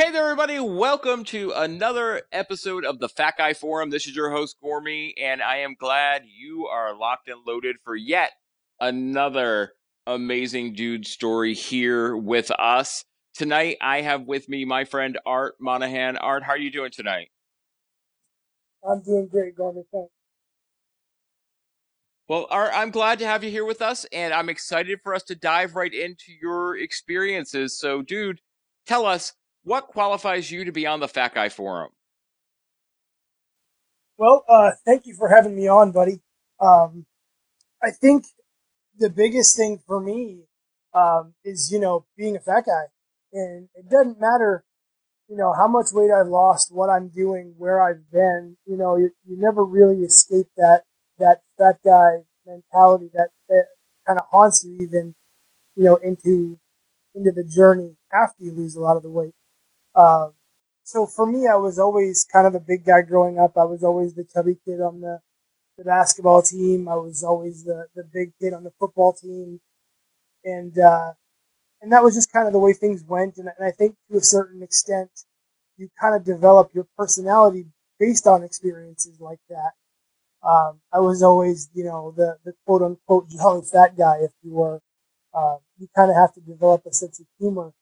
Hey there, everybody. Welcome to another episode of the Fat Guy Forum. This is your host, Gormy, and I am glad you are locked and loaded for yet another amazing dude story here with us. Tonight, I have with me my friend Art Monaghan. Art, how are you doing tonight? I'm doing great, Gormy. Thanks. Well, Art, I'm glad to have you here with us, and I'm excited for us to dive right into your experiences. So, dude, tell us what qualifies you to be on the Fat Guy Forum? Well, uh, thank you for having me on, buddy. Um, I think the biggest thing for me um, is, you know, being a fat guy. And it doesn't matter, you know, how much weight I've lost, what I'm doing, where I've been. You know, you, you never really escape that that fat guy mentality that, that kind of haunts you even, you know, into into the journey after you lose a lot of the weight. Um, so for me, I was always kind of a big guy growing up. I was always the chubby kid on the, the basketball team. I was always the, the big kid on the football team. And, uh, and that was just kind of the way things went. And, and I think to a certain extent, you kind of develop your personality based on experiences like that. Um, I was always, you know, the, the quote unquote jolly fat guy, if you were. Uh, you kind of have to develop a sense of humor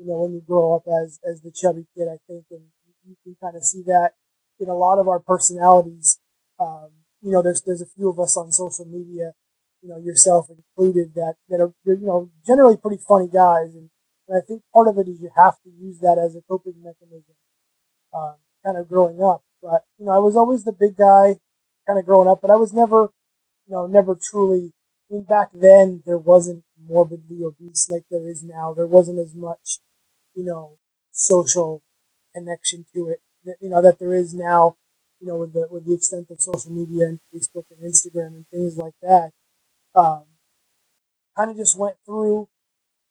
you know, when you grow up as, as the chubby kid, I think, and you can kind of see that in a lot of our personalities. Um, you know, there's, there's a few of us on social media, you know, yourself included that, that are, you know, generally pretty funny guys. And, and I think part of it is you have to use that as a coping mechanism, um, kind of growing up. But, you know, I was always the big guy kind of growing up, but I was never, you know, never truly, I mean, back then there wasn't morbidly obese like there is now. There wasn't as much you know, social connection to it, that, you know, that there is now, you know, with the, with the extent of social media and Facebook and Instagram and things like that. Um, kind of just went through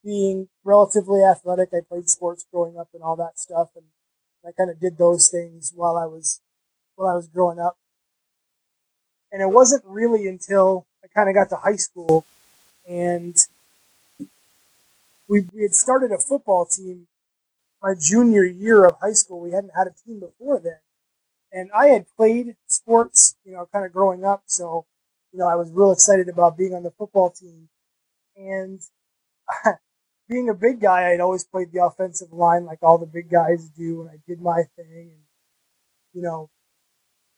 being relatively athletic. I played sports growing up and all that stuff. And I kind of did those things while I was, while I was growing up. And it wasn't really until I kind of got to high school and we, we had started a football team my junior year of high school. We hadn't had a team before then. And I had played sports, you know, kind of growing up. So, you know, I was real excited about being on the football team. And being a big guy, I'd always played the offensive line like all the big guys do. And I did my thing. And, you know,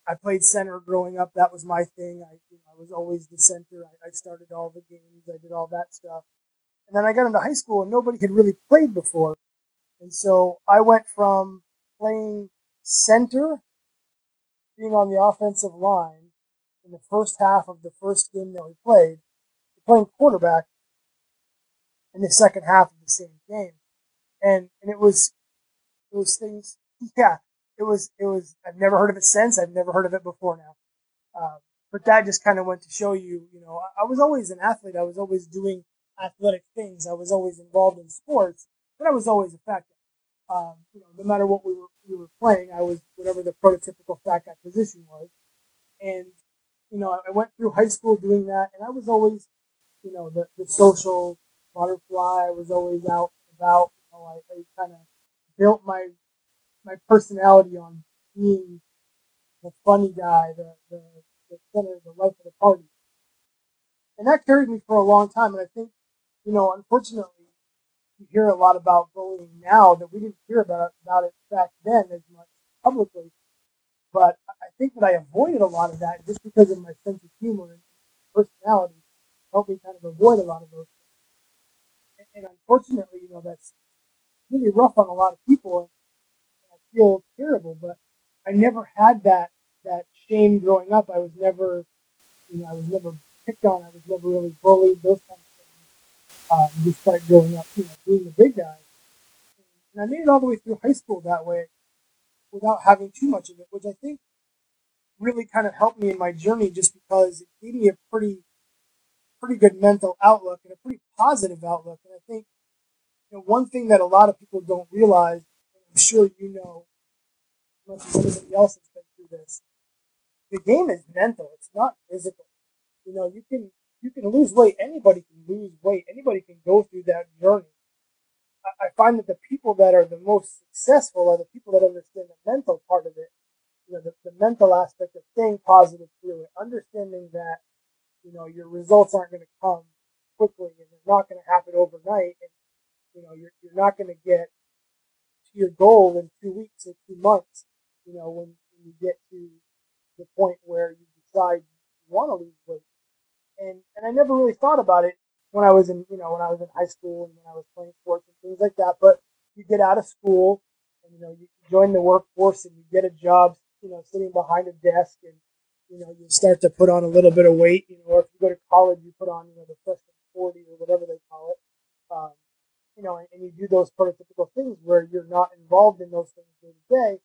I played center growing up. That was my thing. I, you know, I was always the center. I, I started all the games. I did all that stuff. And then I got into high school and nobody had really played before. And so I went from playing center, being on the offensive line in the first half of the first game that we played, to playing quarterback in the second half of the same game. And, and it was those things, yeah, it was, it was, I've never heard of it since. I've never heard of it before now. Um, but that just kind of went to show you, you know, I, I was always an athlete. I was always doing athletic things. I was always involved in sports, but I was always effective. Um, you know, no matter what we were we were playing, I was whatever the prototypical fat guy position was, and you know, I went through high school doing that, and I was always, you know, the, the social butterfly. I was always out and about. You know, I, I kind of built my my personality on being the funny guy, the, the, the center, the life of the party. And that carried me for a long time. And I think you know, unfortunately, you hear a lot about bullying now that we didn't hear about about it back then as much publicly. But I think that I avoided a lot of that just because of my sense of humor and personality. Helped me kind of avoid a lot of those things. And, and unfortunately, you know, that's really rough on a lot of people, and I feel terrible. But I never had that that shame growing up. I was never, you know, I was never picked on. I was never really bullied. Those kind of um, start growing up, you know, being the big guy. And I made it all the way through high school that way without having too much of it, which I think really kind of helped me in my journey just because it gave me a pretty pretty good mental outlook and a pretty positive outlook. And I think you know one thing that a lot of people don't realize, and I'm sure you know, as much as anybody else has been through this, the game is mental. It's not physical. You know, you can you can lose weight. Anybody can lose weight. Anybody can go through that journey. I find that the people that are the most successful are the people that understand the mental part of it, you know, the, the mental aspect of staying positive through it, understanding that, you know, your results aren't going to come quickly and they're not going to happen overnight. And, you know, you're, you're not going to get to your goal in two weeks or two months, you know, when, when you get to the point where you decide you want to lose weight. And, and I never really thought about it when I was in, you know, when I was in high school and when I was playing sports and things like that. But you get out of school and, you know, you join the workforce and you get a job, you know, sitting behind a desk and, you know, you start to put on a little bit of weight, you know, or if you go to college, you put on, you know, the freshman 40 or whatever they call it. Um, you know, and, and you do those prototypical things where you're not involved in those things day to day.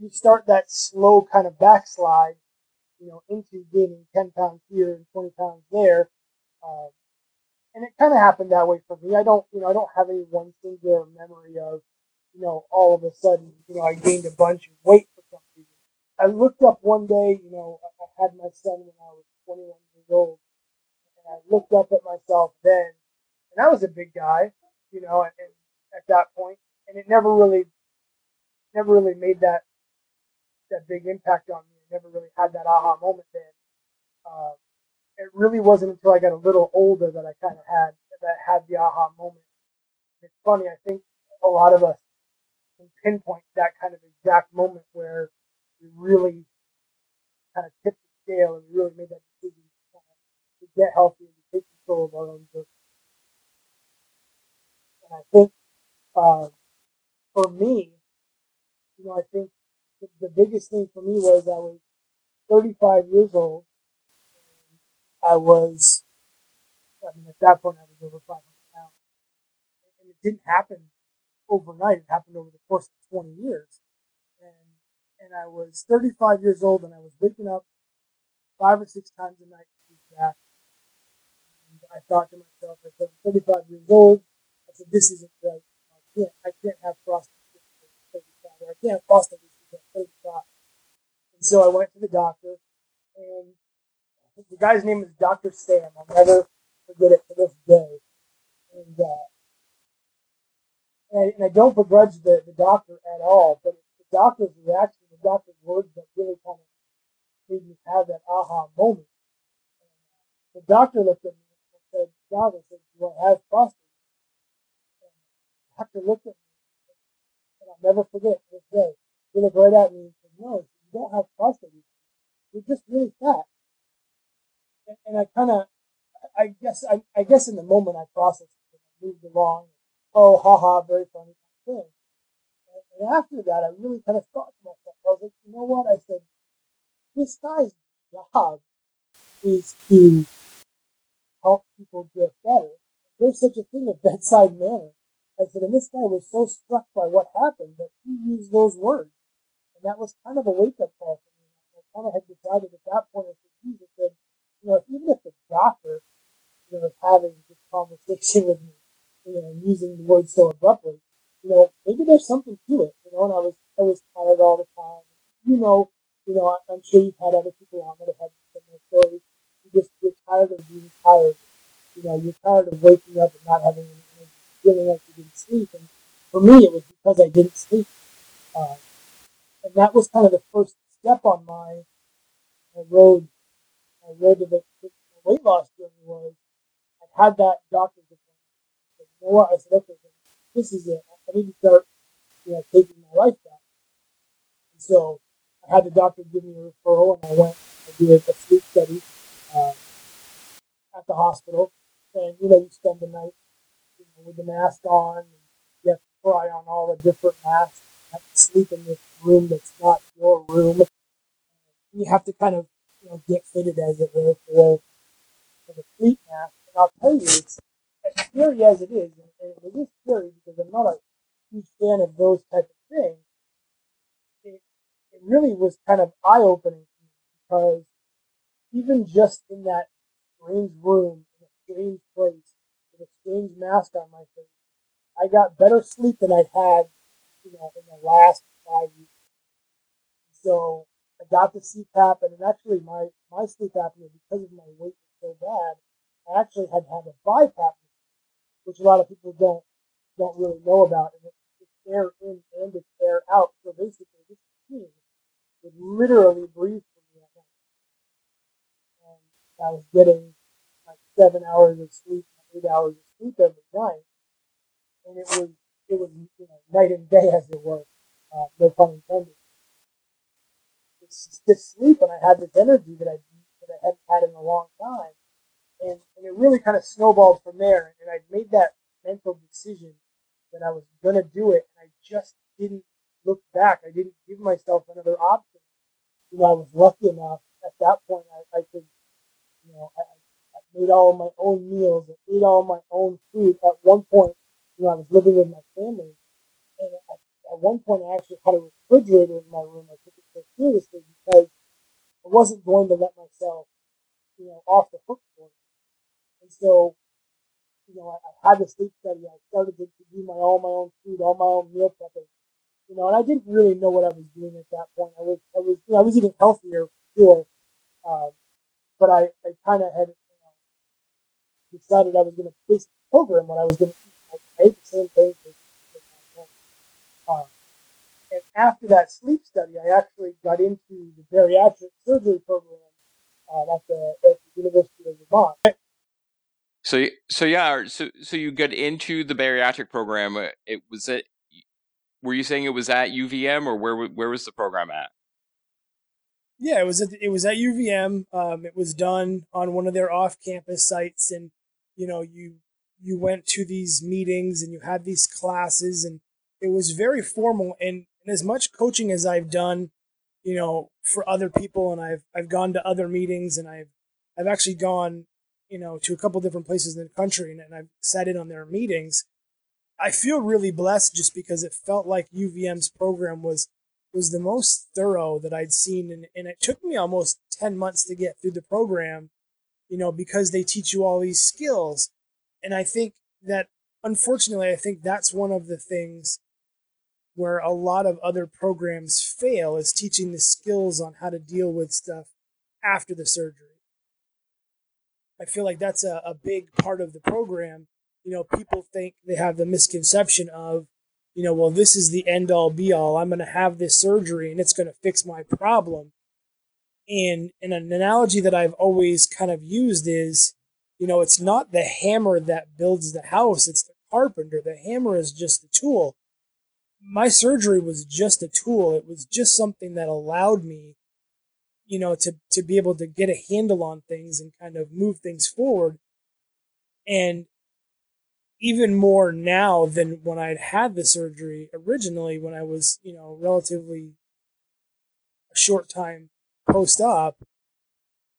You start that slow kind of backslide, you know, into gaining 10 pounds here and 20 pounds there. Um, and it kind of happened that way for me. I don't, you know, I don't have any one singular memory of, you know, all of a sudden, you know, I gained a bunch of weight for some reason. I looked up one day, you know, I had my son when I was 21 years old, and I looked up at myself then, and I was a big guy, you know, and, and at that point, and it never really, never really made that that big impact on me. Never really had that aha moment then. Um, it really wasn't until I got a little older that I kind of had that had the aha moment. It's funny. I think a lot of us can pinpoint that kind of exact moment where we really kind of tipped the scale and really made that decision to, get healthy and to take control of our own destiny. And I think um, for me, you know, I think the, biggest thing for me was I was 35 years old I was, I mean, at that point, I was over 500 pounds. And it didn't happen overnight. It happened over the course of 20 years. And, and I was 35 years old and I was waking up five or six times a night to eat back. And I thought to myself, I said, I'm 35 years old. I said, this isn't right. I can't, I can't have frosted at 35 I can't have frosted at 35. And so I went to the doctor and the guy's name is Dr. Sam. I'll never forget it to this day. And, uh, and, I, and I don't begrudge the, the doctor at all, but the doctor's reaction, the doctor's words that really kind of made me have that aha moment. And, the doctor looked at me and said, John, I said, do I have prostate? And the doctor looked at me and I'll never forget this day. He looked right at me and said, no, you don't have prostate. You're just really fat and I kind of, I guess, I, I guess in the moment I processed it, I moved along. Oh, haha, very funny thing. And, and after that, I really kind of thought to myself, I was like, you know what? I said, this guy's job is to help people get better. There's such a thing as bedside manner. I said, and this guy was so struck by what happened that he used those words. And that was kind of a wake up call for me. I kind of had decided at that point, I said, Jesus, said, you know, even if the doctor, you know, is having this conversation with me, you know, using the word so abruptly, you know, maybe there's something to it, you know, and I was, I was tired all the time. You know, you know, I'm sure you've had other people on that have had similar stories. You just, you're tired of being tired. You know, you're tired of waking up and not having any energy, feeling like you didn't sleep. And for me, it was because I didn't sleep. Uh, and that was kind of the first step on my, my road I read that the, the weight loss journey was I had that doctor's appointment. You know what? I said, okay, this is it. I need to start, you know, taking my life back. And so I had the doctor give me a referral, and I went. I did a sleep study uh, at the hospital, and you know, you spend the night you know, with the mask on, and you have to try on all the different masks. Have to sleep in this room that's not your room. You have to kind of you know, get fitted as it were for, for the fleet mask. And I'll tell you, it's as scary as it is, and it is scary because I'm not a huge fan of those type of things. It, it really was kind of eye opening because even just in that strange room, in a strange place, with a strange mask on my face, I got better sleep than I'd had, you know, in the last five years. So I got the CPAP, and actually my, my sleep apnea, because of my weight was so bad, I actually had have a BiPAP, which a lot of people don't don't really know about. And it's air in and it's air out. So basically, this machine would literally breathe for me at night. And I was getting like seven hours of sleep, eight hours of sleep every night. And it was, it was, you know, night and day as it were. Uh, no pun intended. Just sleep, and I had this energy that I that I hadn't had in a long time, and, and it really kind of snowballed from there. And I made that mental decision that I was to do it, and I just didn't look back. I didn't give myself another option. You know, I was lucky enough at that point. I, I could, you know, I, I made all my own meals. I ate all my own food. At one point, you know, I was living with my family, and I, at one point, I actually had a refrigerator in my room. I took so seriously because I wasn't going to let myself, you know, off the hook for it. And so, you know, I, I had the sleep study. I started to, to do my all my own food, all my own meal prepping. You know, and I didn't really know what I was doing at that point. I was, I was, you know, I was eating healthier, sure, um, but I, I kind of had, you know, decided I was going to base the program when I was going to eat. I ate the same things. Um, and after that sleep study, I actually got into the bariatric surgery program uh, at, the, at the University of Vermont. So, so yeah, so so you got into the bariatric program. Uh, it was it. Were you saying it was at UVM or where where was the program at? Yeah, it was at, it was at UVM. Um, it was done on one of their off-campus sites, and you know you you went to these meetings and you had these classes, and it was very formal. And and as much coaching as I've done, you know, for other people, and I've I've gone to other meetings, and I've I've actually gone, you know, to a couple different places in the country, and, and I've sat in on their meetings. I feel really blessed just because it felt like UVM's program was was the most thorough that I'd seen, and, and it took me almost ten months to get through the program, you know, because they teach you all these skills, and I think that unfortunately, I think that's one of the things where a lot of other programs fail is teaching the skills on how to deal with stuff after the surgery. I feel like that's a, a big part of the program. You know, people think they have the misconception of, you know, well, this is the end all be all. I'm going to have this surgery and it's going to fix my problem. And, and an analogy that I've always kind of used is, you know, it's not the hammer that builds the house, it's the carpenter. The hammer is just the tool my surgery was just a tool. It was just something that allowed me, you know, to, to be able to get a handle on things and kind of move things forward. And even more now than when I'd had the surgery originally, when I was, you know, relatively a short time post op,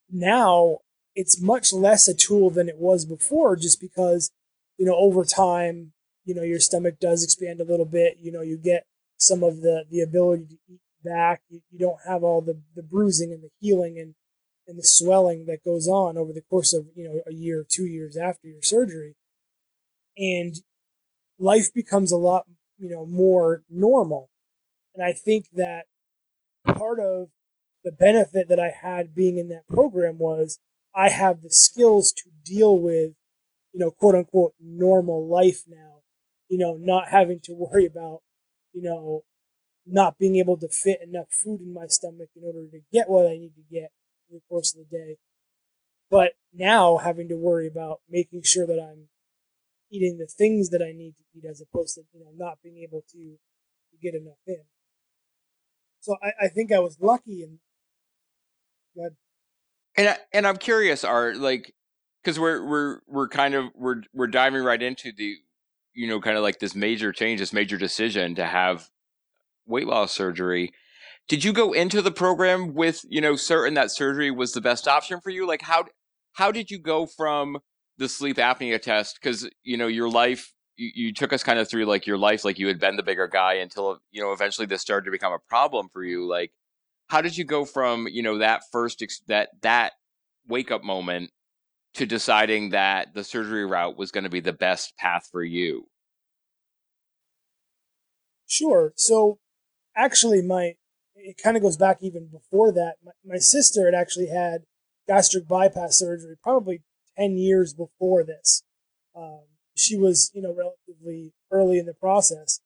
now it's much less a tool than it was before just because, you know, over time, you know your stomach does expand a little bit you know you get some of the the ability to eat back. You, you don't have all the the bruising and the healing and and the swelling that goes on over the course of you know a year two years after your surgery. And life becomes a lot you know more normal. And i think that part of the benefit that i had being in that program was i have the skills to deal with you know quote unquote normal life now you know, not having to worry about, you know, not being able to fit enough food in my stomach in order to get what I need to get in the course of the day. But now having to worry about making sure that I'm eating the things that I need to eat as opposed to, you know, not being able to, to get enough in. So I, I think I was lucky and good. And I, and I'm curious, Art, like, because we're we're we're kind of we're we're diving right into the you know, kind of like this major change, this major decision to have weight loss surgery. Did you go into the program with, you know, certain that surgery was the best option for you? Like how how did you go from the sleep apnea test cuz you know, your life you, you took us kind of through like your life like you had been the bigger guy until you know eventually this started to become a problem for you like how did you go from you know that first ex- that that wake up moment to deciding that the surgery route was going to be the best path for you? Sure. So actually, my it kind of goes back even before that. My, my sister had actually had gastric bypass surgery probably 10 years before this. Um, she was, you know, relatively early in the process.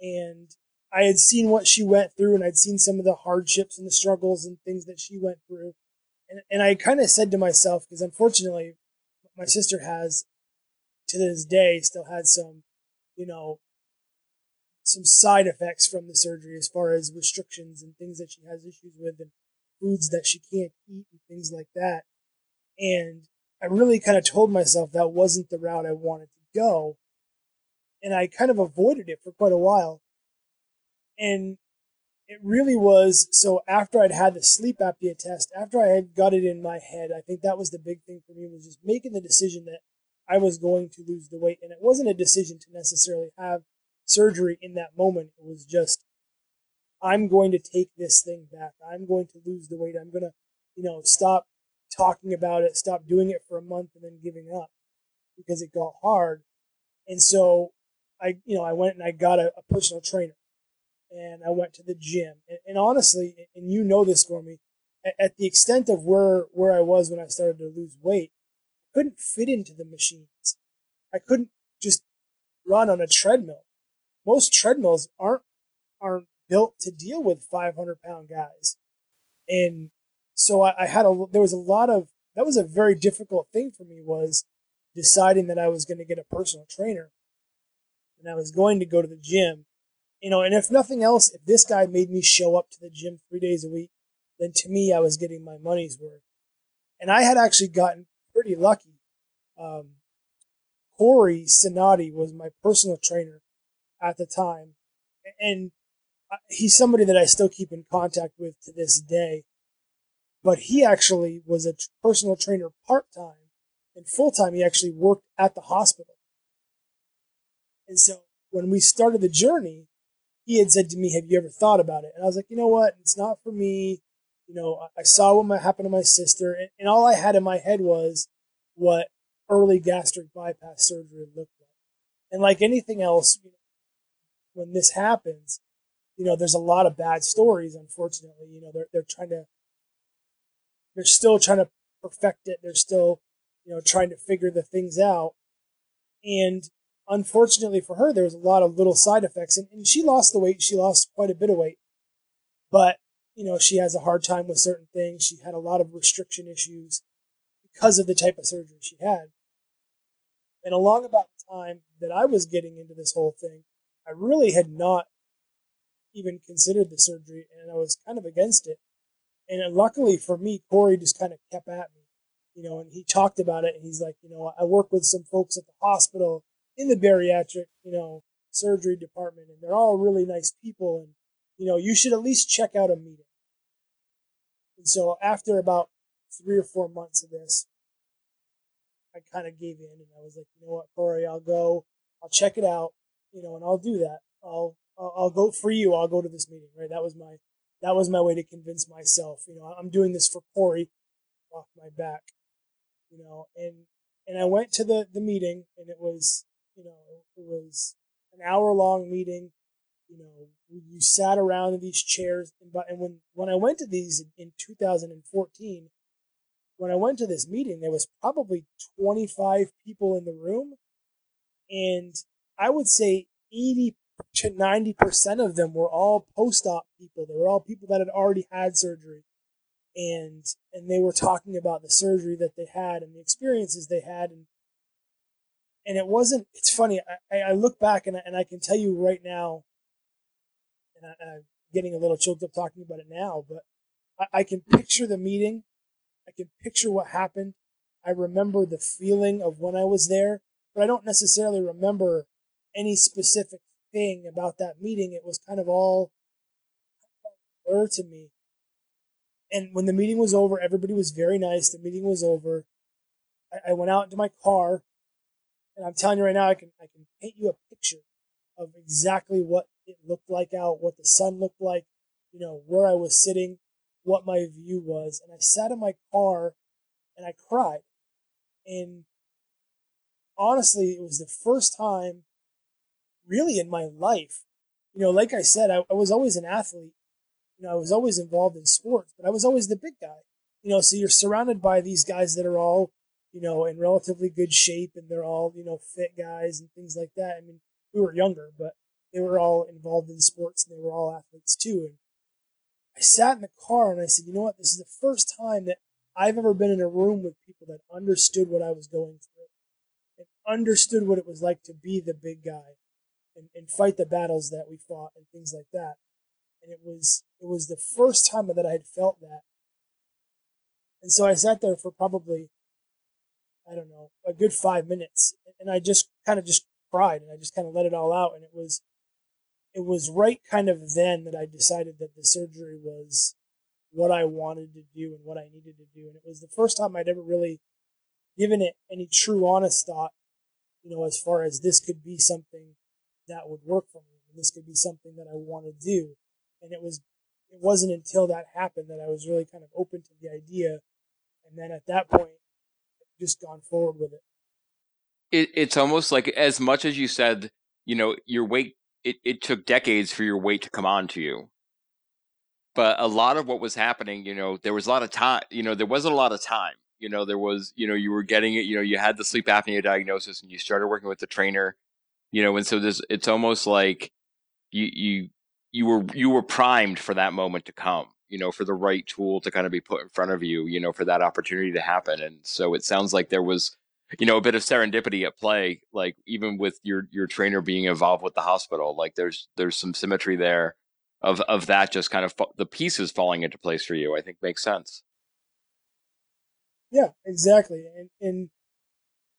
And I had seen what she went through and I'd seen some of the hardships and the struggles and things that she went through. And, and I kind of said to myself, because unfortunately, my sister has, to this day, still had some, you know, some side effects from the surgery as far as restrictions and things that she has issues with and foods that she can't eat and things like that. And I really kind of told myself that wasn't the route I wanted to go. And I kind of avoided it for quite a while. And it really was so after I'd had the sleep apnea test, after I had got it in my head, I think that was the big thing for me was just making the decision that I was going to lose the weight. And it wasn't a decision to necessarily have surgery in that moment. It was just, I'm going to take this thing back. I'm going to lose the weight. I'm going to, you know, stop talking about it, stop doing it for a month and then giving up because it got hard. And so I, you know, I went and I got a, a personal trainer and I went to the gym. And, and honestly, and you know this, Gormy, at, at the extent of where, where I was when I started to lose weight, I couldn't fit into the machines. I couldn't just run on a treadmill most treadmills aren't aren't built to deal with 500 pound guys, and so I, I had a there was a lot of that was a very difficult thing for me was deciding that I was going to get a personal trainer, and I was going to go to the gym, you know, and if nothing else, if this guy made me show up to the gym three days a week, then to me I was getting my money's worth, and I had actually gotten pretty lucky. Um, Corey Sinati was my personal trainer at the time. And he's somebody that I still keep in contact with to this day. But he actually was a personal trainer part time and full time. He actually worked at the hospital. And so when we started the journey, he had said to me, Have you ever thought about it? And I was like, You know what? It's not for me. You know, I saw what happened to my sister, and, and all I had in my head was what early gastric bypass surgery looked like. And like anything else, you know, when this happens, you know, there's a lot of bad stories, unfortunately. You know, they're, they're trying to, they're still trying to perfect it. They're still, you know, trying to figure the things out. And unfortunately for her, there was a lot of little side effects. And, and she lost the weight. She lost quite a bit of weight. But, you know, she has a hard time with certain things. She had a lot of restriction issues because of the type of surgery she had. And along about the time that I was getting into this whole thing, I really had not even considered the surgery and I was kind of against it. And uh, luckily for me, Corey just kind of kept at me, you know, and he talked about it and he's like, you know, I work with some folks at the hospital in the bariatric, you know, surgery department and they're all really nice people and, you know, you should at least check out a meeting. And so after about three or four months of this, I kind of gave in and I was like, you know what, Corey, I'll go, I'll check it out you know, and I'll do that. I'll, I'll, go for you. I'll go to this meeting, right? That was my, that was my way to convince myself, you know, I'm doing this for Corey off my back, you know, and, and I went to the, the meeting and it was, you know, it was an hour long meeting. You know, you sat around in these chairs and, and when, when I went to these in 2014, when I went to this meeting, there was probably 25 people in the room and I would say 80 to 90% of them were all post-op people. They were all people that had already had surgery. And, and they were talking about the surgery that they had and the experiences they had. And, and it wasn't, it's funny. I, I look back and I, and I can tell you right now, and, I, am getting a little choked up talking about it now, but I, I can picture the meeting. I can picture what happened. I remember the feeling of when I was there, but I don't necessarily remember any specific thing about that meeting. It was kind of all blur to me. And when the meeting was over, everybody was very nice. The meeting was over. I, I went out into my car, and I'm telling you right now, I can I can paint you a picture of exactly what it looked like out, what the sun looked like, you know, where I was sitting, what my view was. And I sat in my car and I cried. And honestly, it was the first time really in my life. You know, like I said, I, I was always an athlete. You know, I was always involved in sports, but I was always the big guy. You know, so you're surrounded by these guys that are all, you know, in relatively good shape and they're all, you know, fit guys and things like that. I mean, we were younger, but they were all involved in sports and they were all athletes too. And I sat in the car and I said, you know what? This is the first time that I've ever been in a room with people that understood what I was going through and understood what it was like to be the big guy and, and fight the battles that we fought and things like that. And it was it was the first time that I had felt that. And so I sat there for probably I don't know, a good five minutes and I just kind of just cried and I just kind of let it all out and it was it was right kind of then that I decided that the surgery was what I wanted to do and what I needed to do. And it was the first time I'd ever really given it any true honest thought, you know, as far as this could be something that would work for me. And this could be something that I want to do. And it was, it wasn't until that happened that I was really kind of open to the idea. And then at that point, just gone forward with it. it. It's almost like as much as you said, you know, your weight, it, it took decades for your weight to come on to you but a lot of what was happening, you know, there was a lot of time, you know, there wasn't a lot of time. You know, there was, you know, you were getting it, you know, you had the sleep apnea diagnosis and you started working with the trainer, you know, and so this it's almost like you, you, you were, you were primed for that moment to come, you know, for the right tool to kind of be put in front of you, you know, for that opportunity to happen. And so it sounds like there was, you know, a bit of serendipity at play, like even with your, your trainer being involved with the hospital, like there's, there's some symmetry there of of that just kind of the pieces falling into place for you i think makes sense yeah exactly and and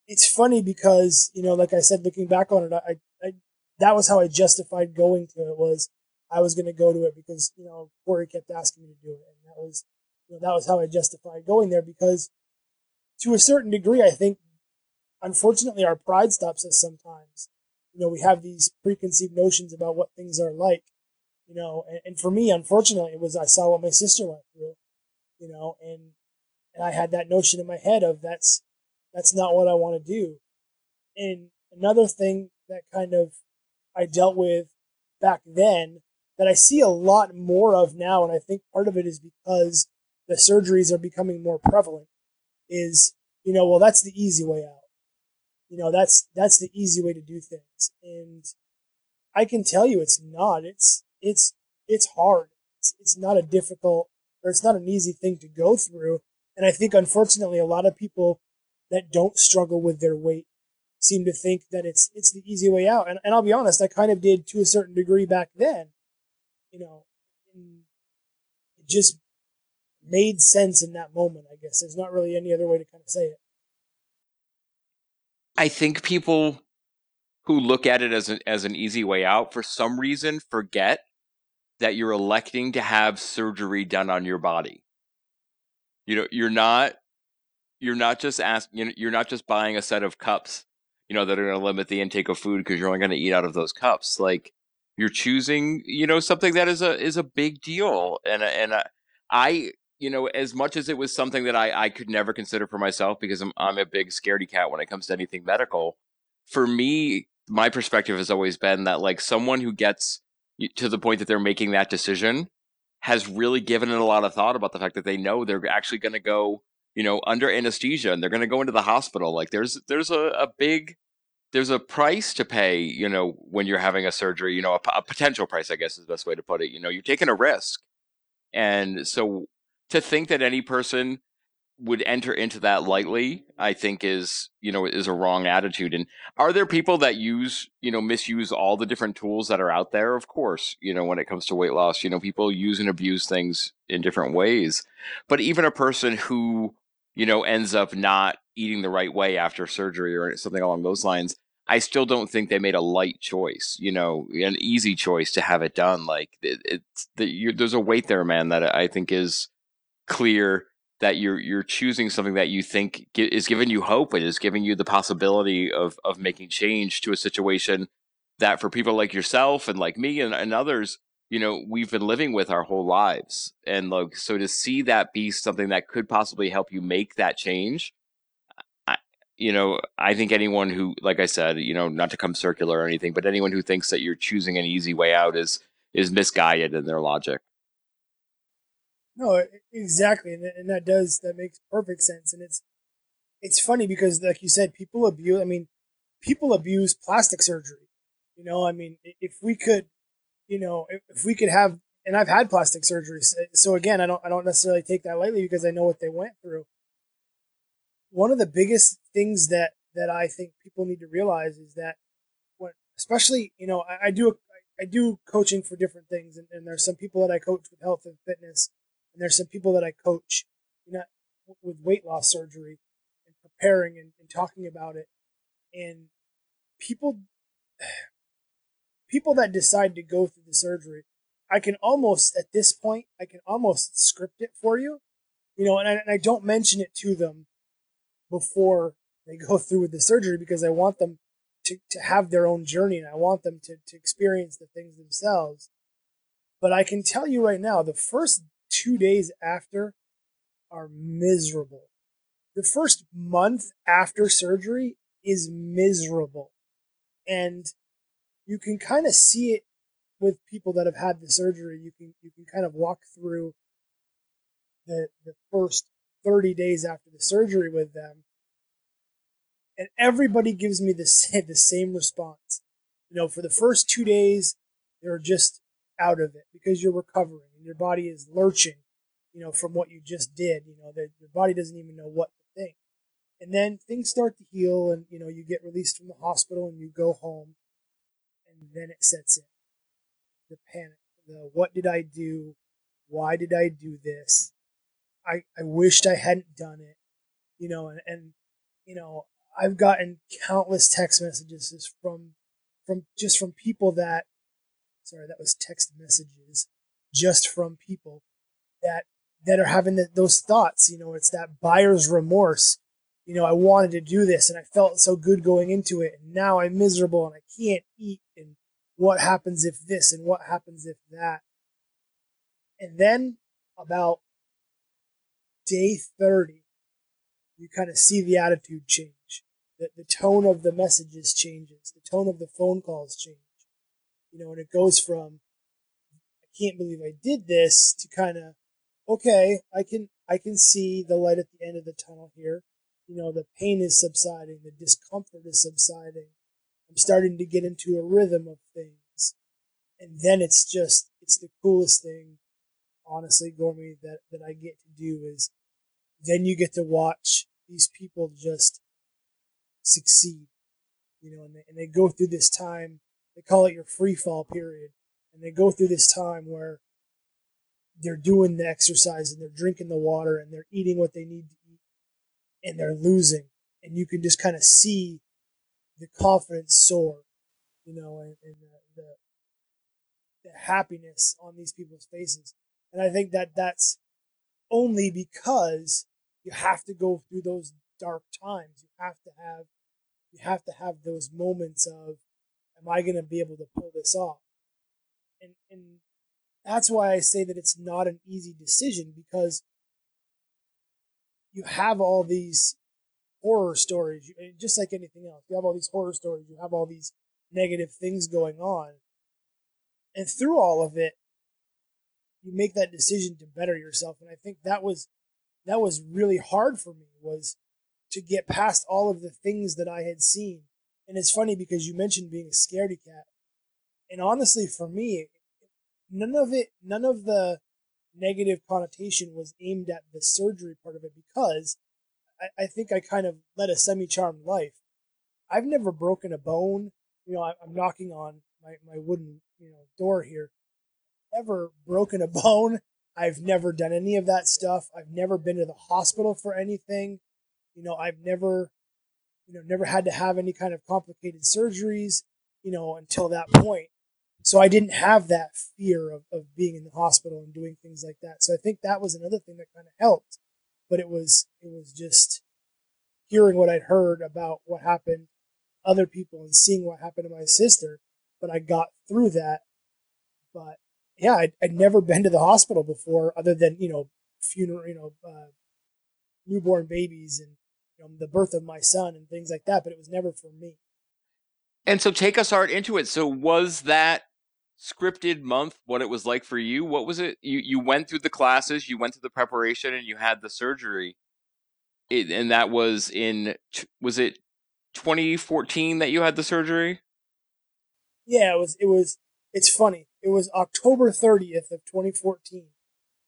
it's funny because you know like i said looking back on it i, I that was how i justified going to it was i was going to go to it because you know corey kept asking me to do it and that was you know that was how i justified going there because to a certain degree i think unfortunately our pride stops us sometimes you know we have these preconceived notions about what things are like you know, and, and for me, unfortunately, it was I saw what my sister went through, you know, and and I had that notion in my head of that's that's not what I want to do. And another thing that kind of I dealt with back then that I see a lot more of now, and I think part of it is because the surgeries are becoming more prevalent, is you know, well, that's the easy way out. You know, that's that's the easy way to do things, and I can tell you it's not. It's it's it's hard. It's, it's not a difficult or it's not an easy thing to go through. And I think unfortunately a lot of people that don't struggle with their weight seem to think that it's it's the easy way out. And and I'll be honest, I kind of did to a certain degree back then. You know, it just made sense in that moment, I guess. There's not really any other way to kind of say it. I think people who look at it as an as an easy way out for some reason forget that you're electing to have surgery done on your body. You know, you're not you're not just asking you're not just buying a set of cups, you know, that are going to limit the intake of food because you're only going to eat out of those cups. Like you're choosing, you know, something that is a is a big deal. And and I, you know, as much as it was something that I I could never consider for myself because I'm I'm a big scaredy cat when it comes to anything medical. For me, my perspective has always been that like someone who gets to the point that they're making that decision has really given it a lot of thought about the fact that they know they're actually going to go you know under anesthesia and they're going to go into the hospital like there's there's a, a big there's a price to pay you know when you're having a surgery you know a, a potential price i guess is the best way to put it you know you're taking a risk. And so to think that any person would enter into that lightly i think is you know is a wrong attitude. And are there people that use you know misuse all the different tools that are out there? Of course you know when it comes to weight loss you know people use and abuse things in different ways. But even a person who you know ends up not eating the right way after surgery or something along those lines i still don't think they made a light choice you know an easy choice to have it done. Like it, it's the, there's a weight there man that i think is clear that you're you're choosing something that you think is giving you hope and is giving you the possibility of of making change to a situation that for people like yourself and like me and, and others you know we've been living with our whole lives. And like so to see that be something that could possibly help you make that change you know i think anyone who like i said you know not to come circular or anything but anyone who thinks that you're choosing an easy way out is is misguided in their logic no, exactly, and, and that does that makes perfect sense, and it's it's funny because, like you said, people abuse. I mean, people abuse plastic surgery. You know, I mean, if we could, you know, if, if we could have, and I've had plastic surgery, so again, I don't, I don't necessarily take that lightly because I know what they went through. One of the biggest things that that I think people need to realize is that when, especially, you know, I, I do I do coaching for different things, and, and there's some people that I coach with health and fitness, and there's some people that I coach, you know, with weight loss surgery and preparing and, and talking about it, and people people that decide to go through the surgery, I can almost at this point I can almost script it for you, you know, and I, and I don't mention it to them before they go through with the surgery because I want them to, to have their own journey and I want them to, to experience the things themselves. But I can tell you right now, the first two days after are miserable. The first month after surgery is miserable. And you can kind of see it with people that have had the surgery. You can you can kind of walk through the the first 30 days after the surgery with them and everybody gives me the same, the same response. You know, for the first two days, they're just out of it because you're recovering and your body is lurching, you know, from what you just did. You know, that your body doesn't even know what to think. And then things start to heal and, you know, you get released from the hospital and you go home and then it sets in. The panic, the what did I do? Why did I do this? I, I wished I hadn't done it, you know, and, and you know, I've gotten countless text messages from from just from people that sorry that was text messages just from people that that are having the, those thoughts you know it's that buyer's remorse you know i wanted to do this and i felt so good going into it and now i'm miserable and i can't eat and what happens if this and what happens if that? And then about day 30 you kind of see the attitude change the, the tone of the messages changes, the tone of the phone calls change. You know, and it goes from I can't believe I did this to kind of okay, I can I can see the light at the end of the tunnel here. You know, the pain is subsiding, the discomfort is subsiding. I'm starting to get into a rhythm of things. And then it's just it's the coolest thing, honestly, Gormy, that, that I get to do is then you get to watch these people just succeed. You know, and they, and they go through this time, they call it your free fall period. And they go through this time where they're doing the exercise and they're drinking the water and they're eating what they need to eat and they're losing. And you can just kind of see the confidence soar, you know, and, and the, the, the happiness on these people's faces. And I think that that's only because you have to go through those dark times. You have to have you have to have those moments of am I going to be able to pull this off? And and that's why I say that it's not an easy decision because you have all these horror stories, just like anything else. You have all these horror stories, you have all these negative things going on. And through all of it, you make that decision to better yourself. And I think that was that was really hard for me was to get past all of the things that I had seen. And it's funny because you mentioned being a scaredy cat. And honestly, for me, none of it, none of the negative connotation was aimed at the surgery part of it because I, I think I kind of led a semi charmed life. I've never broken a bone. You know, I, I'm knocking on my, my wooden, you know, door here. Ever broken a bone. I've never done any of that stuff. I've never been to the hospital for anything. You know, I've never, you know, never had to have any kind of complicated surgeries, you know, until that point. So I didn't have that fear of, of being in the hospital and doing things like that. So I think that was another thing that kind of helped. But it was, it was just hearing what I'd heard about what happened other people and seeing what happened to my sister. But I got through that. But yeah, I'd, I'd never been to the hospital before other than, you know, funeral, you know, uh, newborn babies and you know, the birth of my son and things like that, but it was never for me. And so take us art into it. So was that scripted month what it was like for you? What was it? You you went through the classes, you went through the preparation, and you had the surgery. It, and that was in was it 2014 that you had the surgery? Yeah, it was. It was. It's funny. It was October 30th of 2014,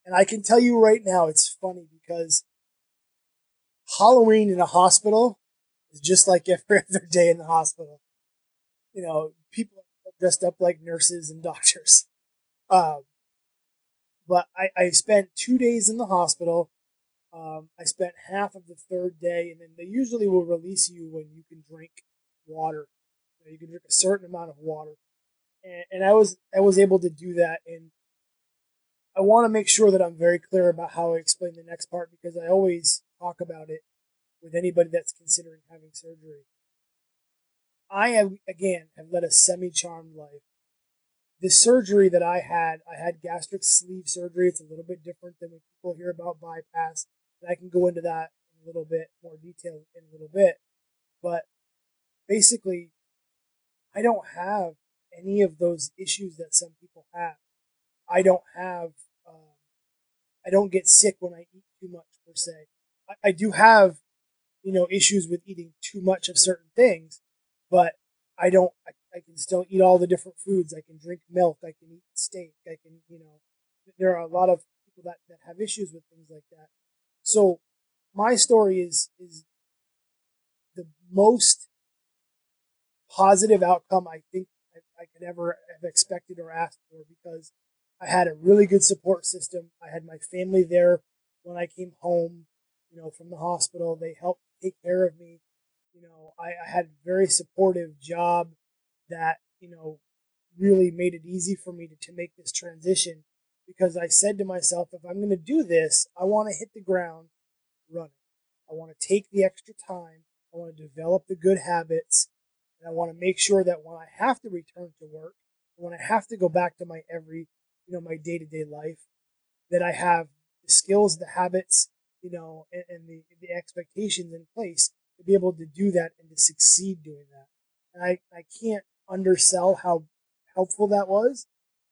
and I can tell you right now, it's funny because Halloween in a hospital is just like every other day in the hospital. You know, people dressed up like nurses and doctors. Um, but I, I spent two days in the hospital. Um, I spent half of the third day, and then they usually will release you when you can drink water. You, know, you can drink a certain amount of water, and, and I was I was able to do that. And I want to make sure that I'm very clear about how I explain the next part because I always talk about it with anybody that's considering having surgery. I have again have led a semi-charmed life. The surgery that I had, I had gastric sleeve surgery. It's a little bit different than when people hear about bypass, and I can go into that in a little bit more detail in a little bit. But basically, I don't have any of those issues that some people have. I don't have, um, I don't get sick when I eat too much per se. I, I do have, you know, issues with eating too much of certain things, but I don't, I, I can still eat all the different foods. I can drink milk. I can eat steak. I can, you know, there are a lot of people that, that have issues with things like that. So my story is, is the most positive outcome I think I, could ever have expected or asked for because I had a really good support system. I had my family there when I came home, you know, from the hospital. They helped take care of me. You know, I, I had a very supportive job that, you know, really made it easy for me to, to make this transition because I said to myself, if I'm going to do this, I want to hit the ground running. I want to take the extra time. I want to develop the good habits. And I want to make sure that when I have to return to work, when I have to go back to my every, you know, my day to day life, that I have the skills, the habits, you know, and, and the, the expectations in place to be able to do that and to succeed doing that. And I, I can't undersell how helpful that was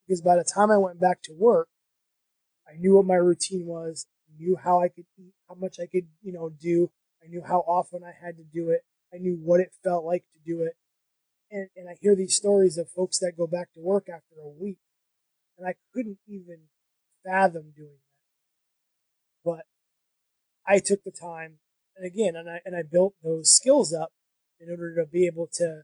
because by the time I went back to work, I knew what my routine was, knew how I could eat, how much I could, you know, do. I knew how often I had to do it. I knew what it felt like to do it. And, and I hear these stories of folks that go back to work after a week, and I couldn't even fathom doing that. But I took the time, and again, and I and I built those skills up in order to be able to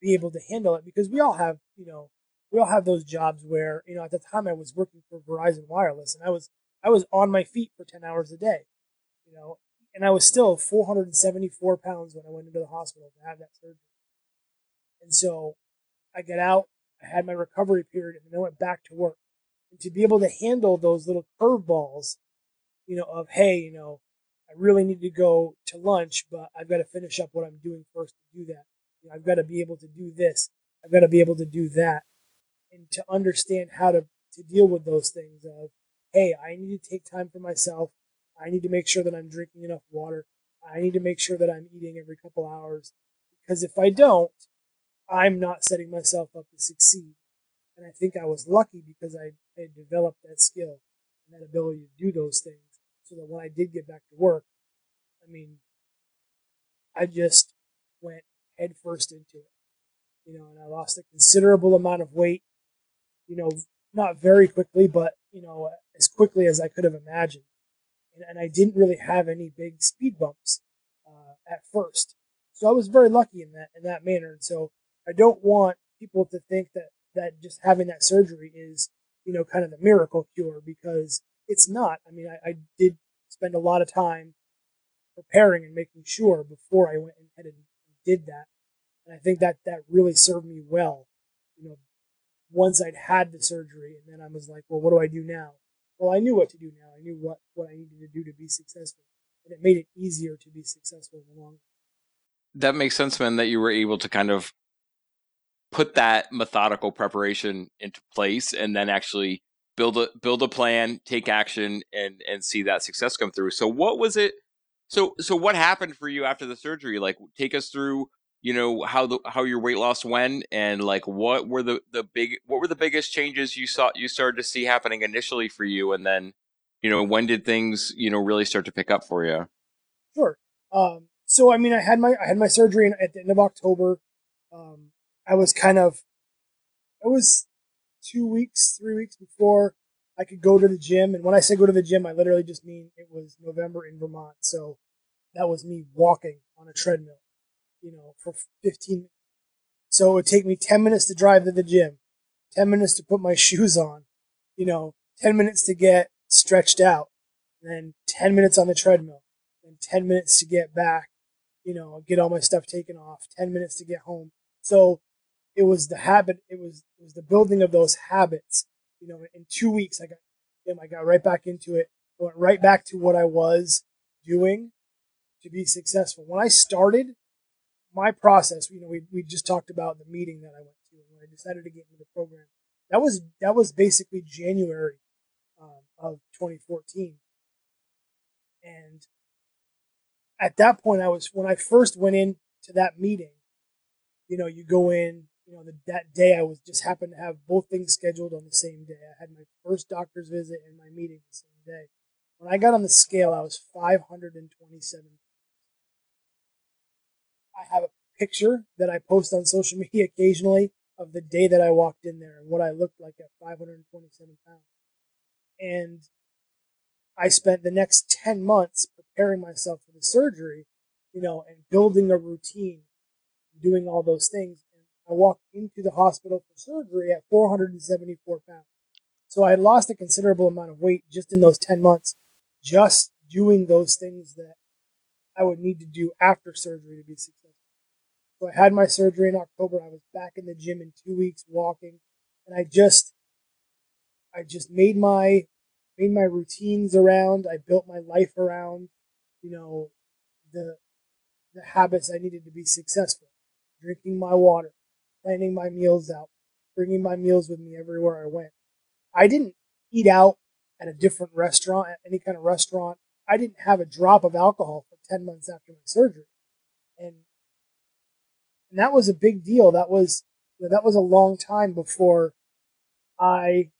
be able to handle it because we all have, you know, we all have those jobs where, you know, at the time I was working for Verizon Wireless and I was I was on my feet for 10 hours a day, you know, and I was still 474 pounds when I went into the hospital to have that surgery. And so I got out, I had my recovery period, and then I went back to work. And to be able to handle those little curveballs, you know, of, hey, you know, I really need to go to lunch, but I've got to finish up what I'm doing first to do that. You know, I've got to be able to do this. I've got to be able to do that. And to understand how to, to deal with those things of, hey, I need to take time for myself. I need to make sure that I'm drinking enough water. I need to make sure that I'm eating every couple hours. Because if I don't, I'm not setting myself up to succeed. And I think I was lucky because I had developed that skill and that ability to do those things so that when I did get back to work, I mean, I just went headfirst into it. You know, and I lost a considerable amount of weight, you know, not very quickly, but, you know, as quickly as I could have imagined. And, and I didn't really have any big speed bumps uh, at first. So I was very lucky in that in that manner. And so I don't want people to think that that just having that surgery is, you know, kind of the miracle cure because it's not. I mean, I, I did spend a lot of time preparing and making sure before I went ahead and did that. And I think that that really served me well. You know, once I'd had the surgery and then I was like, well, what do I do now? Well, I knew what to do now. I knew what, what I needed to do to be successful. And it made it easier to be successful in the long run. That makes sense, man, that you were able to kind of put that methodical preparation into place and then actually build a build a plan, take action, and and see that success come through. So what was it? So so what happened for you after the surgery? Like take us through, you know, how the how your weight loss went and like what were the the big what were the biggest changes you saw you started to see happening initially for you and then you know when did things you know really start to pick up for you sure um, so i mean i had my i had my surgery at the end of october um, i was kind of it was two weeks, three weeks before I could go to the gym. And when I say go to the gym, I literally just mean it was November in Vermont. So that was me walking on a treadmill, you know, for 15 minutes. So it would take me 10 minutes to drive to the gym, 10 minutes to put my shoes on, you know, 10 minutes to get stretched out, then 10 minutes on the treadmill, then 10 minutes to get back, you know, get all my stuff taken off, 10 minutes to get home. So it was the habit, it was, it was the building of those habits. You know, in two weeks, I got, I got right back into it, I went right back to what I was doing to be successful. When I started my process, you know, we, we just talked about the meeting that I went to when I decided to get into the program. That was, that was basically January um, of 2014. And at that point, I was, when I first went in to that meeting, you know, you go in, you know, the, that day I was just happened to have both things scheduled on the same day. I had my first doctor's visit and my meeting the same day. When I got on the scale, I was 527. I have a picture that I post on social media occasionally of the day that I walked in there and what I looked like at 527 pounds. And I spent the next 10 months preparing myself for the surgery, you know, and building a routine, doing all those things. And I walked into the hospital for surgery at 474 pounds. So I lost a considerable amount of weight just in those 10 months, just doing those things that I would need to do after surgery to be successful. So I had my surgery in October. I was back in the gym in two weeks walking and I just, I just made my made my routines around. I built my life around, you know, the the habits I needed to be successful. Drinking my water, planning my meals out, bringing my meals with me everywhere I went. I didn't eat out at a different restaurant, at any kind of restaurant. I didn't have a drop of alcohol for 10 months after my surgery. And, and that was a big deal. That was, you know, that was a long time before I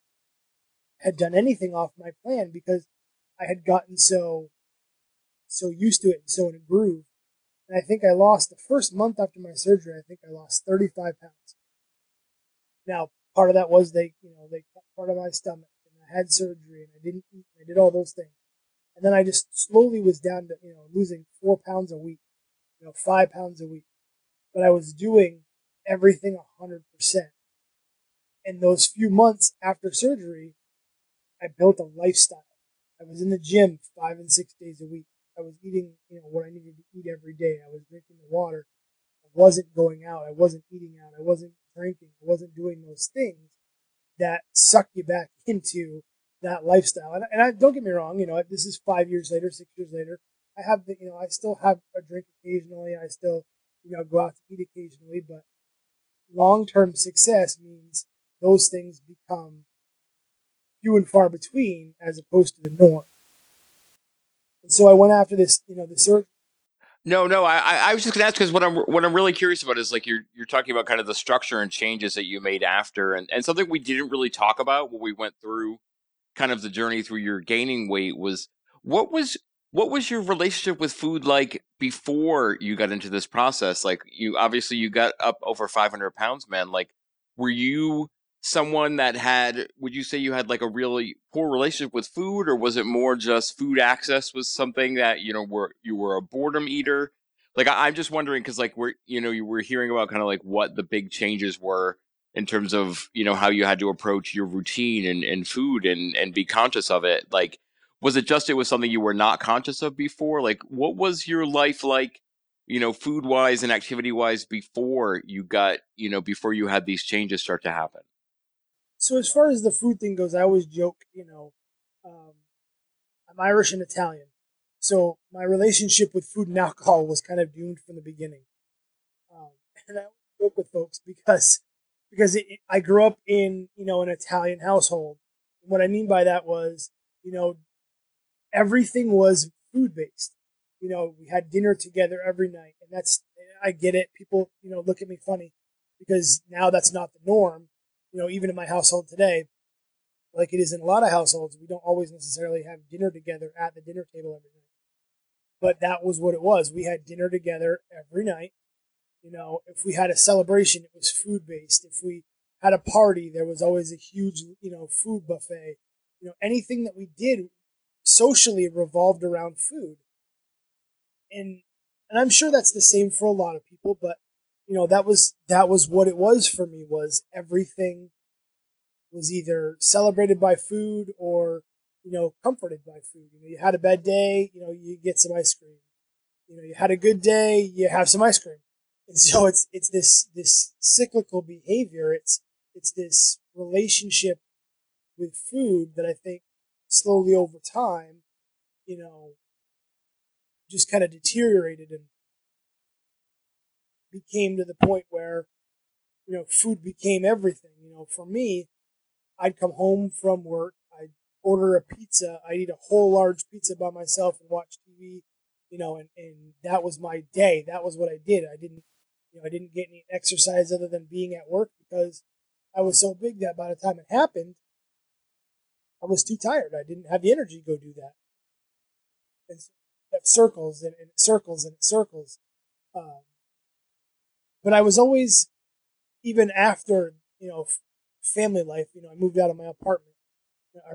had done anything off my plan because I had gotten so so used to it and so in a groove. And I think I lost the first month after my surgery. I think I lost 35 pounds. Now, part of that was they, you know, they cut part of my stomach, and I had surgery, and I didn't eat, and I did all those things. And then I just slowly was down to, you know, losing four pounds a week, you know, five pounds a week. But I was doing everything 100%. And those few months after surgery, I built a lifestyle. I was in the gym five and six days a week. I was eating, you know, what I needed to eat every day. I was drinking the water. I wasn't going out. I wasn't eating out. I wasn't drinking. I wasn't doing those things that suck you back into that lifestyle. And, and I, don't get me wrong, you know, this is five years later, six years later. I have the, you know, I still have a drink occasionally. I still, you know, go out to eat occasionally, but long term success means those things become few and far between as opposed to the norm. And so I went after this, you know, the search. No, no, I, I was just gonna ask because what I'm what I'm really curious about is like you're you're talking about kind of the structure and changes that you made after, and and something we didn't really talk about when we went through kind of the journey through your gaining weight was what was what was your relationship with food like before you got into this process? Like you obviously you got up over 500 pounds, man. Like were you someone that had would you say you had like a really poor relationship with food or was it more just food access was something that you know were you were a boredom eater like I, am just wondering because like we're you know you were hearing about kind of like what the big changes were in terms of you know how you had to approach your routine and, and food and and be conscious of it like was it just it was something you were not conscious of before like what was your life like you know food wise and activity wise before you got you know before you had these changes start to happen so as far as the food thing goes, I always joke, you know, um, I'm Irish and Italian, so my relationship with food and alcohol was kind of doomed from the beginning. Um, and I joke with folks because because it, it, I grew up in you know an Italian household. What I mean by that was, you know, everything was food based. You know, we had dinner together every night, and that's I get it. People, you know, look at me funny because now that's not the norm you know, even in my household today, like it is in a lot of households, we don't always necessarily have dinner together at the dinner table every night. But that was what it was. We had dinner together every night. You know, if we had a celebration, it was food based. If we had a party, there was always a huge, you know, food buffet. You know, anything that we did socially revolved around food. And and I'm sure that's the same for a lot of people, but you know, that was that was what it was for me was everything was either celebrated by food or, you know, comforted by food. You know, you had a bad day, you know, you get some ice cream. You know, you had a good day, you have some ice cream. And so it's it's this this cyclical behavior. It's it's this relationship with food that I think slowly over time, you know, just kind of deteriorated and became to the point where, you know, food became everything. You know, for me, I'd come home from work, I'd order a pizza, I'd eat a whole large pizza by myself and watch TV, you know, and, and that was my day. That was what I did. I didn't, you know, I didn't get any exercise other than being at work because I was so big that by the time it happened, I was too tired. I didn't have the energy to go do that. And so that circles and, and circles and circles. Um, but I was always, even after, you know, family life, you know, I moved out of my apartment,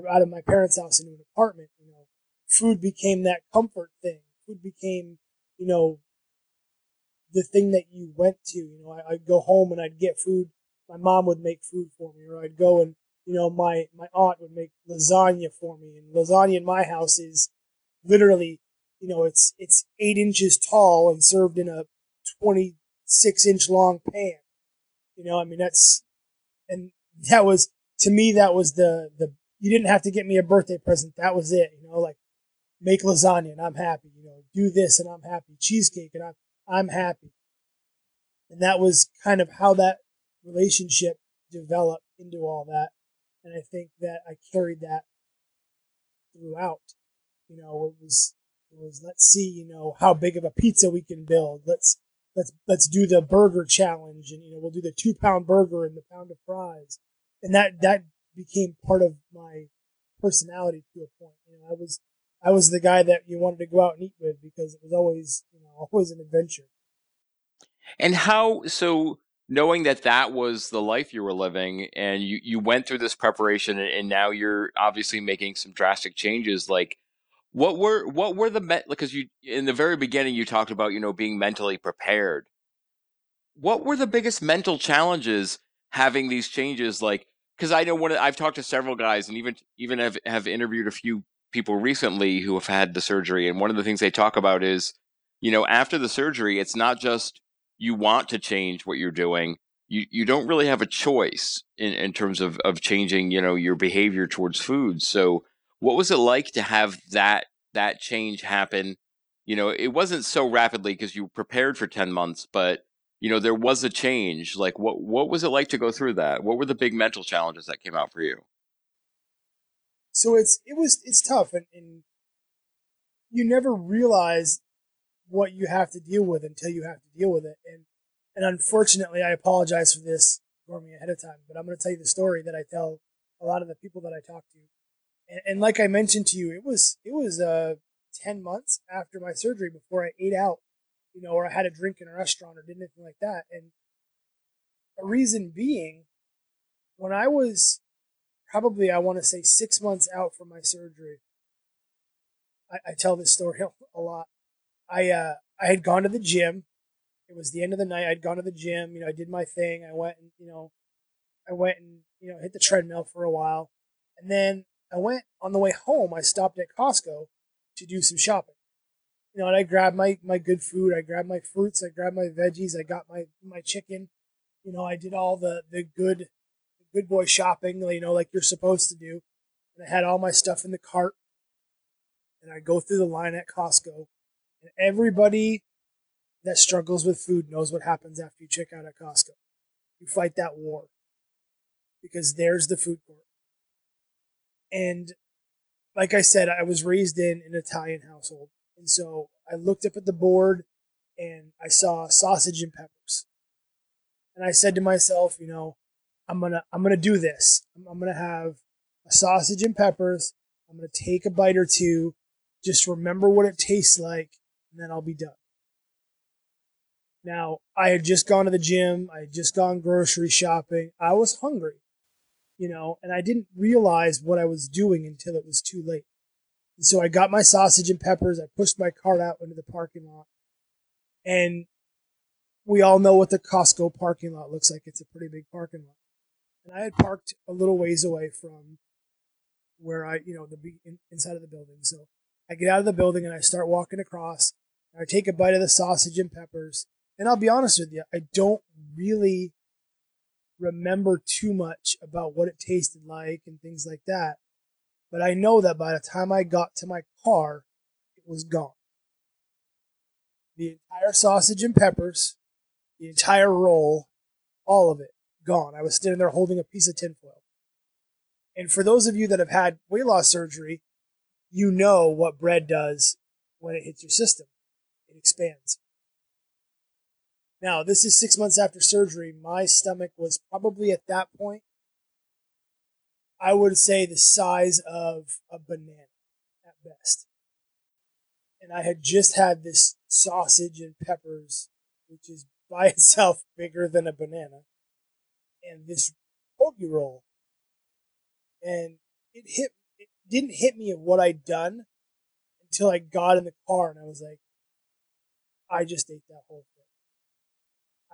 out of my parents' house into an apartment, you know, food became that comfort thing. Food became, you know, the thing that you went to. You know, I, I'd go home and I'd get food my mom would make food for me, or I'd go and you know my my aunt would make lasagna for me, and lasagna in my house is literally you know it's it's eight inches tall and served in a twenty six inch long pan. You know, I mean that's and that was to me that was the the you didn't have to get me a birthday present. That was it. You know, like make lasagna and I'm happy. You know, do this and I'm happy. Cheesecake and I'm I'm happy. And that was kind of how that relationship developed into all that. And I think that I carried that throughout. You know, it was it was let's see, you know, how big of a pizza we can build. Let's let's let's do the burger challenge and you know, we'll do the two pound burger and the pound of fries. And that that became part of my personality to a point. You know, I was I was the guy that you wanted to go out and eat with because it was always, you know, always an adventure. And how so knowing that that was the life you were living and you, you went through this preparation and, and now you're obviously making some drastic changes like what were what were the because you in the very beginning you talked about you know being mentally prepared. What were the biggest mental challenges having these changes? Like because i know one i've talked to several guys and even even have, have interviewed a few people recently who have had the surgery and one of the things they talk about is you know after the surgery it's not just you want to change what you're doing, you, you don't really have a choice in, in terms of, of changing, you know, your behavior towards food. So what was it like to have that that change happen? You know, it wasn't so rapidly because you prepared for 10 months, but you know, there was a change. Like what what was it like to go through that? What were the big mental challenges that came out for you? So it's it was it's tough and, and you never realize what you have to deal with until you have to deal with it. And and unfortunately, I apologize for this for me ahead of time, but I'm going to tell you the story that I tell a lot of the people that I talk to. And, and like I mentioned to you, it was it was uh, ten months after my surgery before I ate out, you know, or I had a drink in a restaurant or did anything like that. And a reason being, when I was probably I want to say six months out from my surgery, I, I tell this story a lot. I uh, I had gone to the gym. It was the end of the night. I'd gone to the gym. You know, I did my thing. I went and you know, I went and you know hit the treadmill for a while, and then I went on the way home. I stopped at Costco to do some shopping. You know, and I grabbed my my good food. I grabbed my fruits. I grabbed my veggies. I got my my chicken. You know, I did all the the good good boy shopping. You know, like you're supposed to do. And I had all my stuff in the cart. And I go through the line at Costco and everybody that struggles with food knows what happens after you check out at Costco. You fight that war because there's the food court. And like I said, I was raised in an Italian household. And so I looked up at the board and I saw sausage and peppers. And I said to myself, you know, I'm going to I'm going to do this. I'm, I'm going to have a sausage and peppers. I'm going to take a bite or two. Just remember what it tastes like and then I'll be done. Now, I had just gone to the gym, I had just gone grocery shopping. I was hungry, you know, and I didn't realize what I was doing until it was too late. And so I got my sausage and peppers, I pushed my cart out into the parking lot, and we all know what the Costco parking lot looks like. It's a pretty big parking lot. And I had parked a little ways away from where I, you know, the inside of the building. So I get out of the building and I start walking across. I take a bite of the sausage and peppers. And I'll be honest with you, I don't really remember too much about what it tasted like and things like that. But I know that by the time I got to my car, it was gone. The entire sausage and peppers, the entire roll, all of it gone. I was standing there holding a piece of tinfoil. And for those of you that have had weight loss surgery, you know what bread does when it hits your system. Expands. Now, this is six months after surgery. My stomach was probably at that point, I would say the size of a banana at best. And I had just had this sausage and peppers, which is by itself bigger than a banana, and this poke roll and it hit it didn't hit me of what I'd done until I got in the car and I was like, I just ate that whole thing.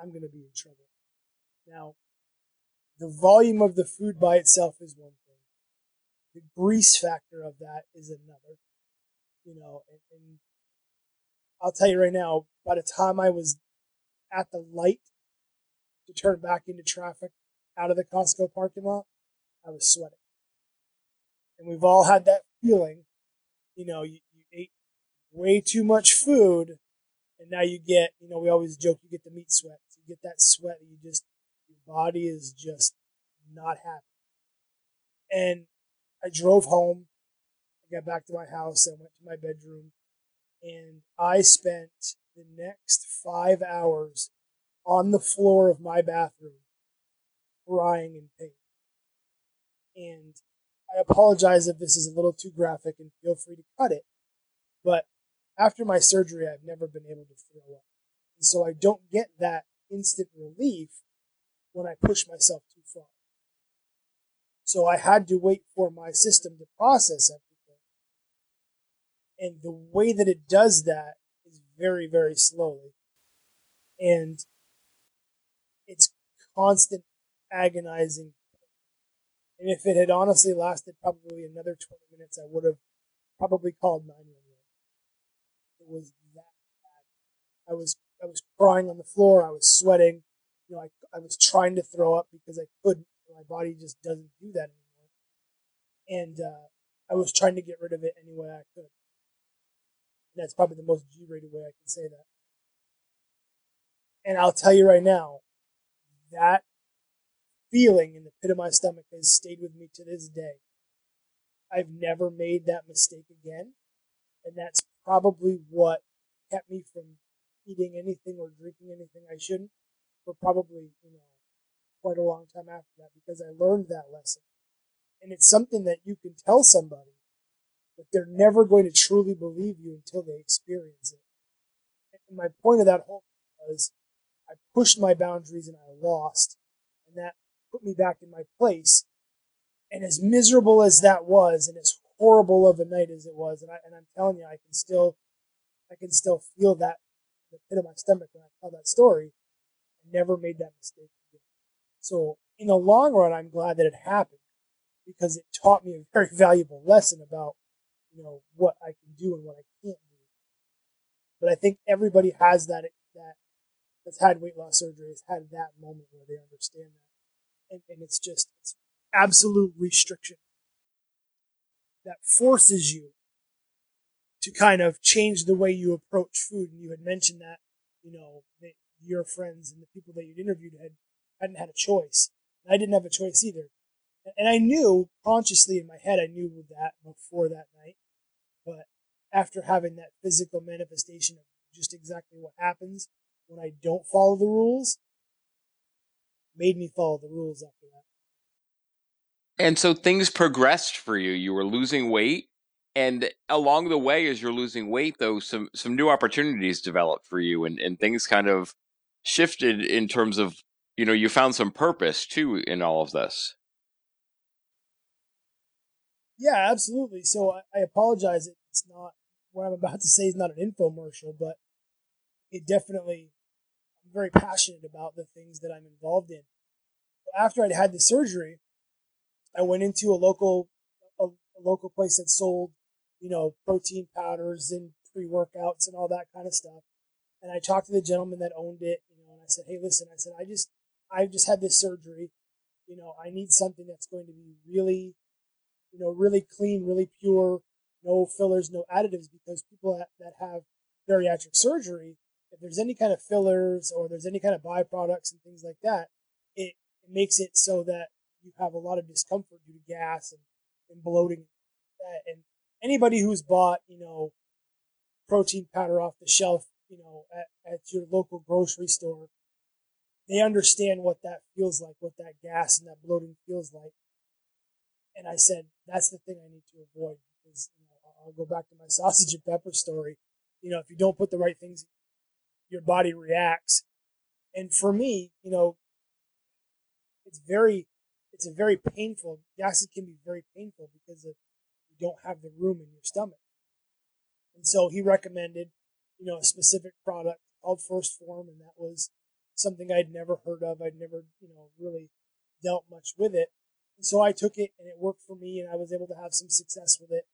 I'm gonna be in trouble. Now, the volume of the food by itself is one thing. The grease factor of that is another. You know, and, and I'll tell you right now, by the time I was at the light to turn back into traffic out of the Costco parking lot, I was sweating and we've all had that feeling. You know, you, you ate way too much food, and now you get, you know, we always joke you get the meat sweat. You get that sweat, you just your body is just not happy. And I drove home. I got back to my house. I went to my bedroom, and I spent the next five hours on the floor of my bathroom, crying in pain. And I apologize if this is a little too graphic and feel free to cut it. But after my surgery, I've never been able to throw up. And so I don't get that instant relief when I push myself too far. So I had to wait for my system to process everything. And the way that it does that is very, very slowly. And it's constant agonizing and if it had honestly lasted probably another 20 minutes, I would have probably called 911. Was that bad. I was, I was crying on the floor. I was sweating. You know, I, I was trying to throw up because I couldn't. My body just doesn't do that anymore. And, uh, I was trying to get rid of it any way I could. And that's probably the most G-rated way I can say that. And I'll tell you right now, that feeling in the pit of my stomach has stayed with me to this day. I've never made that mistake again. And that's probably what kept me from eating anything or drinking anything I shouldn't for probably, you know, quite a long time after that because I learned that lesson. And it's something that you can tell somebody, but they're never going to truly believe you until they experience it. And my point of that whole was I pushed my boundaries and I lost. And that put me back in my place. And as miserable as that was, and as horrible of a night as it was, and I and I'm telling you, I can still, I can still feel that the pit of my stomach when I tell that story. I never made that mistake again. So in the long run, I'm glad that it happened because it taught me a very valuable lesson about, you know, what I can do and what I can't do. But I think everybody has that that that's had weight loss surgery has had that moment where they understand that and, and it's just it's absolute restriction that forces you to kind of change the way you approach food. And you had mentioned that, you know, that your friends and the people that you'd interviewed had hadn't had a choice. I didn't have a choice either. And I knew consciously in my head, I knew that before that night. But after having that physical manifestation of just exactly what happens when I don't follow the rules, made me follow the rules after that. And so things progressed for you. You were losing weight, and along the way, as you're losing weight, though, some some new opportunities developed for you, and, and things kind of shifted in terms of you know you found some purpose too in all of this. Yeah, absolutely. So I, I apologize. It's not what I'm about to say is not an infomercial, but it definitely I'm very passionate about the things that I'm involved in. After I'd had the surgery, I went into a local a, a local place that sold, you know, protein powders and pre workouts and all that kind of stuff. And I talked to the gentleman that owned it, you know, and I said, Hey, listen, I said, I just I just had this surgery. You know, I need something that's going to be really, you know, really clean, really pure, no fillers, no additives, because people that, that have bariatric surgery, if there's any kind of fillers or there's any kind of byproducts and things like that, it, it makes it so that you have a lot of discomfort due to gas and, and bloating. And anybody who's bought, you know, protein powder off the shelf, you know, at, at your local grocery store, they understand what that feels like, what that gas and that bloating feels like. And I said, that's the thing I need to avoid because you know, I'll go back to my sausage and pepper story. You know, if you don't put the right things, your body reacts. And for me, you know, it's very, it's a very painful, gases can be very painful because of, you don't have the room in your stomach. And so he recommended, you know, a specific product called 1st Phorm and that was something I'd never heard of. I'd never, you know, really dealt much with it. And so I took it and it worked for me and I was able to have some success with it,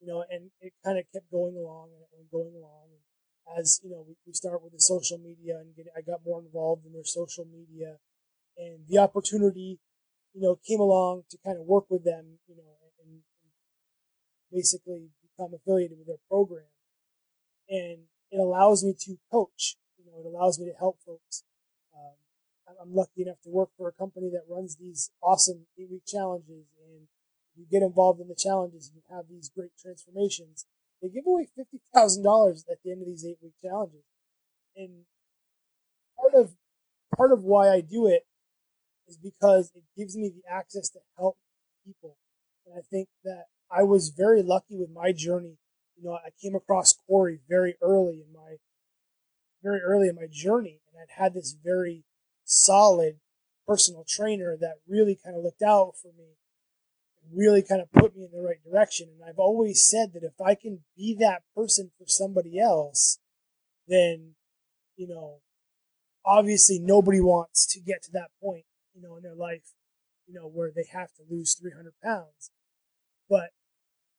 you know, and it kind of kept going along and going along. And as, you know, we, we start with the social media and get, I got more involved in their social media and the opportunity, you know, came along to kind of work with them, you know, and, and basically become affiliated with their program. And it allows me to coach, you know, it allows me to help folks um, I'm lucky enough to work for a company that runs these awesome eight week challenges and you get involved in the challenges and you have these great transformations. They give away fifty thousand dollars at the end of these eight week challenges. And part of part of why I do it is because it gives me the access to help people. And I think that I was very lucky with my journey. You know, I came across Corey very early in my very early in my journey and I'd had this very solid personal trainer that really kind of looked out for me and really kind of put me in the right direction. And I've always said that if I can be that person for somebody else, then, you know, obviously nobody wants to get to that point, you know, in their life, you know, where they have to lose 300 pounds. But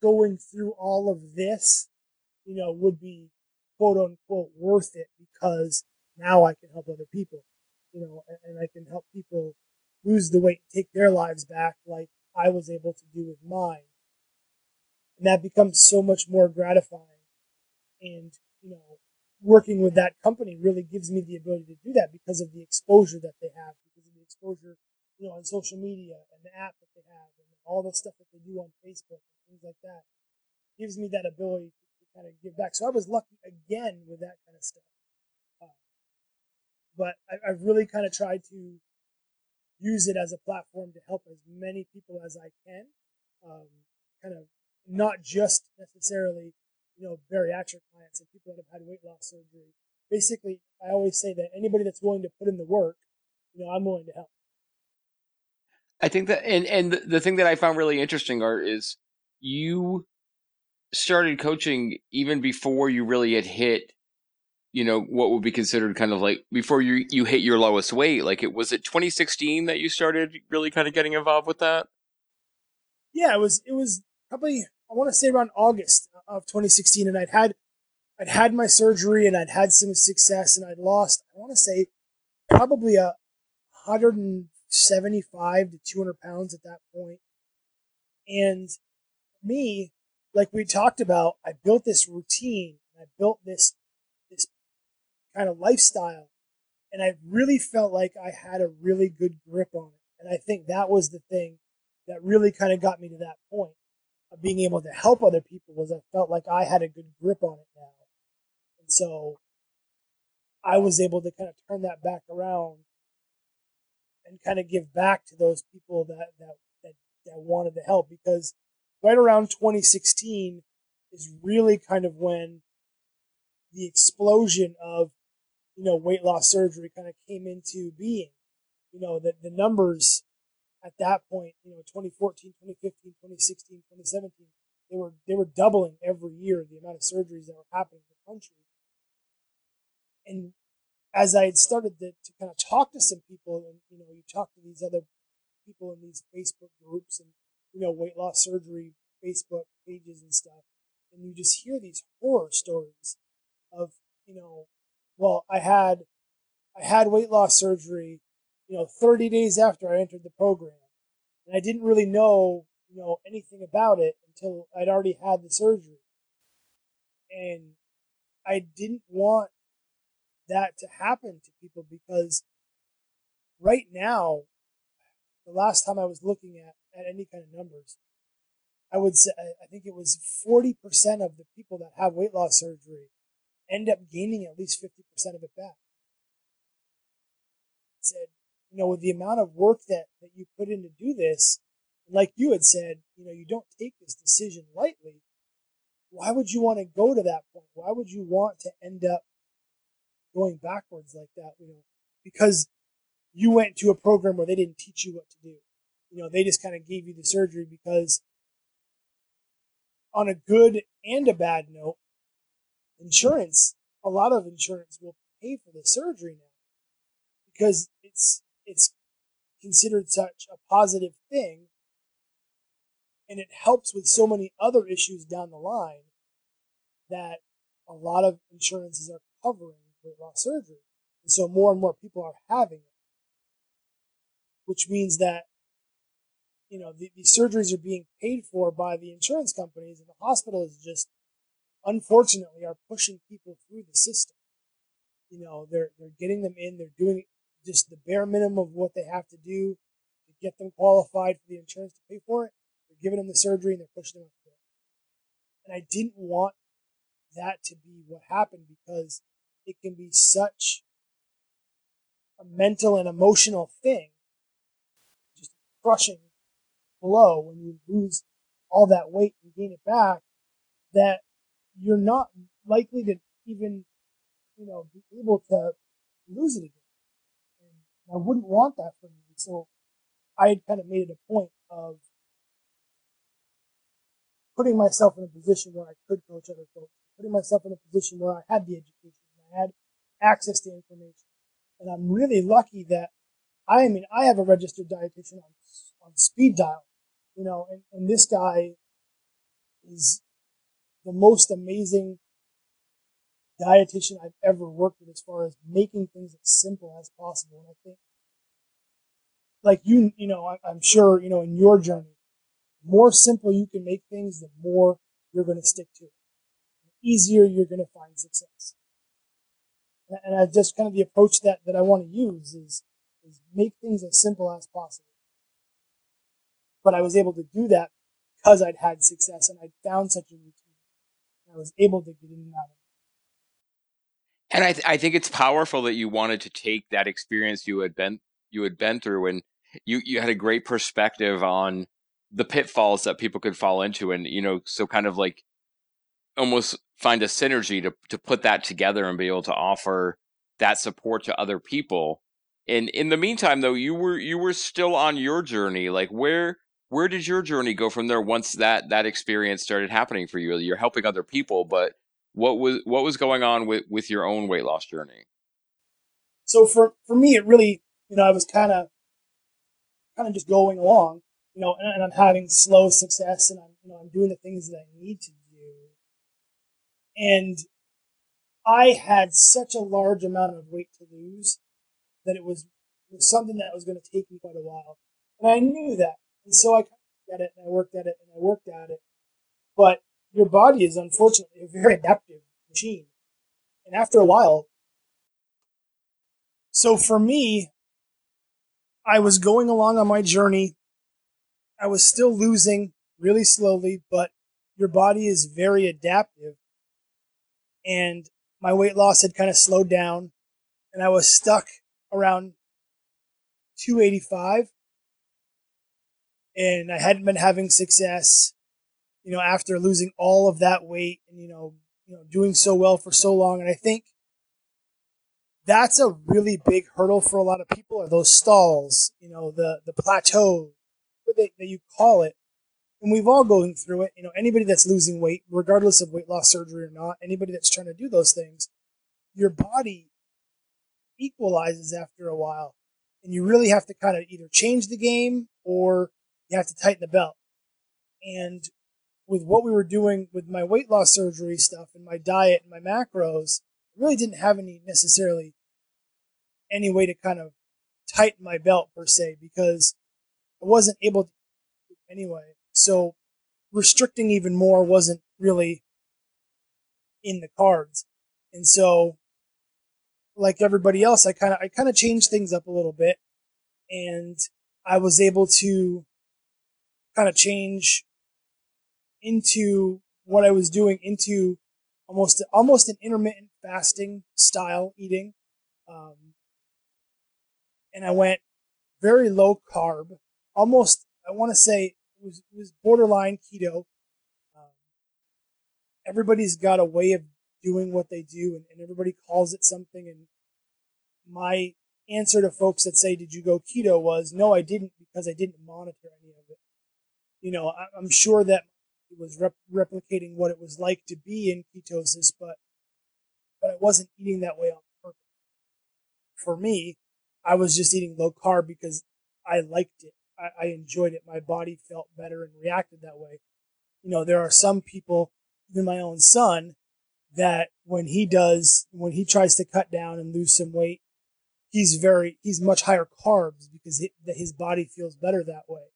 going through all of this, you know, would be quote unquote worth it because now I can help other people you know, and, and I can help people lose the weight, take their lives back like I was able to do with mine. And that becomes so much more gratifying. And, you know, working with that company really gives me the ability to do that because of the exposure that they have, exposure, you know, on social media and the app that they have and all the stuff that they do on Facebook and things like that. Gives me that ability to, kind of give back. So I was lucky again with that kind of stuff but I, I've really kind of tried to use it as a platform to help as many people as I can. Um, kind of not just necessarily, you know, bariatric clients and people that have had weight loss surgery. Basically, I always say that anybody that's willing to put in the work, you know, I'm willing to help. I think that, and and the thing that I found really interesting, Art, is you started coaching even before you really had hit you know what would be considered kind of like before you you hit your lowest weight like it was it 2016 that you started really kind of getting involved with that yeah it was it was probably i want to say around august of 2016 and i'd had i'd had my surgery and i'd had some success and i'd lost i want to say probably a 175 to 200 pounds at that point and me like we talked about i built this routine and i built this, this kind of lifestyle. And I really felt like I had a really good grip on it. And I think that was the thing that really kind of got me to that point of being able to help other people was I felt like I had a good grip on it now. And so I was able to kind of turn that back around and kind of give back to those people that, that, that, that wanted to help because right around 2016 is really kind of when the explosion of you know, weight loss surgery kind of came into being. You know, the, the numbers at that point, you know, 2014, 2015, 2016, 2017, they were they were doubling every year the amount of surgeries that were happening in the country. And as I had started to, to kind of talk to some people, and you know, you talk to these other people in these Facebook groups and you know weight loss surgery Facebook pages and stuff, and you just hear these horror stories of you know, well, I had I had weight loss surgery, you know, 30 days after I entered the program, and I didn't really know you know anything about it until I'd already had the surgery, and I didn't want that to happen to people because right now, the last time I was looking at, at any kind of numbers, I would say I think it was 40% of the people that have weight loss surgery end up gaining at least 50% of it back. It said, you know, with the amount of work that, that you put in to do this, like you had said, you know, you don't take this decision lightly. Why would you want to go to that point? Why would you want to end up going backwards like that? You know, because you went to a program where they didn't teach you what to do. You know, they just kind of gave you the surgery because on a good and a bad note, insurance, a lot of insurance will pay for the surgery now because it's it's considered such a positive thing and it helps with so many other issues down the line that a lot of insurances are covering surgery. And so more and more people are having it. Which means that you know, the, these surgeries are being paid for by the insurance companies, and the hospital is just, unfortunately, are pushing people through the system. You know, they're they're getting them in, they're doing just the bare minimum of what they have to do to get them qualified for the insurance to pay for it. They're giving them the surgery and they're pushing them through. And I didn't want that to be what happened because it can be such a mental and emotional thing, just crushing blow when you lose all that weight and gain it back that you're not likely to even, you know, be able to lose it again. And I wouldn't want that for me. So I had kind of made it a point of putting myself in a position where I could coach other folks, putting myself in a position where I had the education, I had access to information. And I'm really lucky that I mean, I have a registered dietitian on, on speed dial you know, and, and this guy is the most amazing dietitian I've ever worked with as far as making things as simple as possible. And I think, like you, you know, I'm sure, you know, in your journey, more simple you can make things, the more you're going to stick to it. The easier you're going to find success. And I just kind of the approach that, that I want to use is, is make things as simple as possible but I was able to do that because I'd had success and I'd found such a routine. I was able to get in and out of it. And I, th- I think it's powerful that you wanted to take that experience you had been you had been through, and you you had a great perspective on the pitfalls that people could fall into, and you know, so kind of like almost find a synergy to to put that together and be able to offer that support to other people. And in the meantime, though, you were you were still on your journey. Like where where did your journey go from there once that that experience started happening for you you're helping other people but what was what was going on with with your own weight loss journey so for for me it really you know i was kind of kind of just going along you know and, and, i'm having slow success and i'm you know i'm doing the things that i need to and i had such a large amount of weight to lose that it was, it was something that was going to take me quite a while and i knew that and so I at it and I worked at it and I worked at it. But your body is unfortunately a very adaptive machine. And after a while, so for me, I was going along on my journey. I was still losing really slowly, but your body is very adaptive. And my weight loss had kind of slowed down and I was stuck around 285 and I hadn't been having success, you know, after losing all of that weight and, you know, you know, doing so well for so long. And I think that's a really big hurdle for a lot of people are those stalls, you know, the, the plateau, that, that you call it. And we've all going through it. You know, anybody that's losing weight, regardless of weight loss surgery or not, anybody that's trying to do those things, your body equalizes after a while. And you really have to kind of either change the game or you have to tighten the belt. And with what we were doing with my weight loss surgery stuff and my diet and my macros, I really didn't have any necessarily any way to kind of tighten my belt per se because I wasn't able to anyway. So restricting even more wasn't really in the cards. And so like everybody else, I kind of I kind of changed things up a little bit and I was able to kind of change into what I was doing into almost almost an intermittent fasting style eating. Um, and I went very low carb, almost I want to say was, was borderline keto. Um, everybody's got a way of doing what they do, and, and everybody calls it something. And my answer to folks that say, "Did you go keto?" was, "No, I didn't because I didn't monitor any of it." You know, I, I'm sure that it was rep- replicating what it was like to be in ketosis, but but I wasn't eating that way on purpose. For me, I was just eating low carb because I liked it. I, I enjoyed it. My body felt better and reacted that way. You know, there are some people, even my own son, that when he does, when he tries to cut down and lose some weight, he's very, he's much higher carbs because it, his body feels better that way.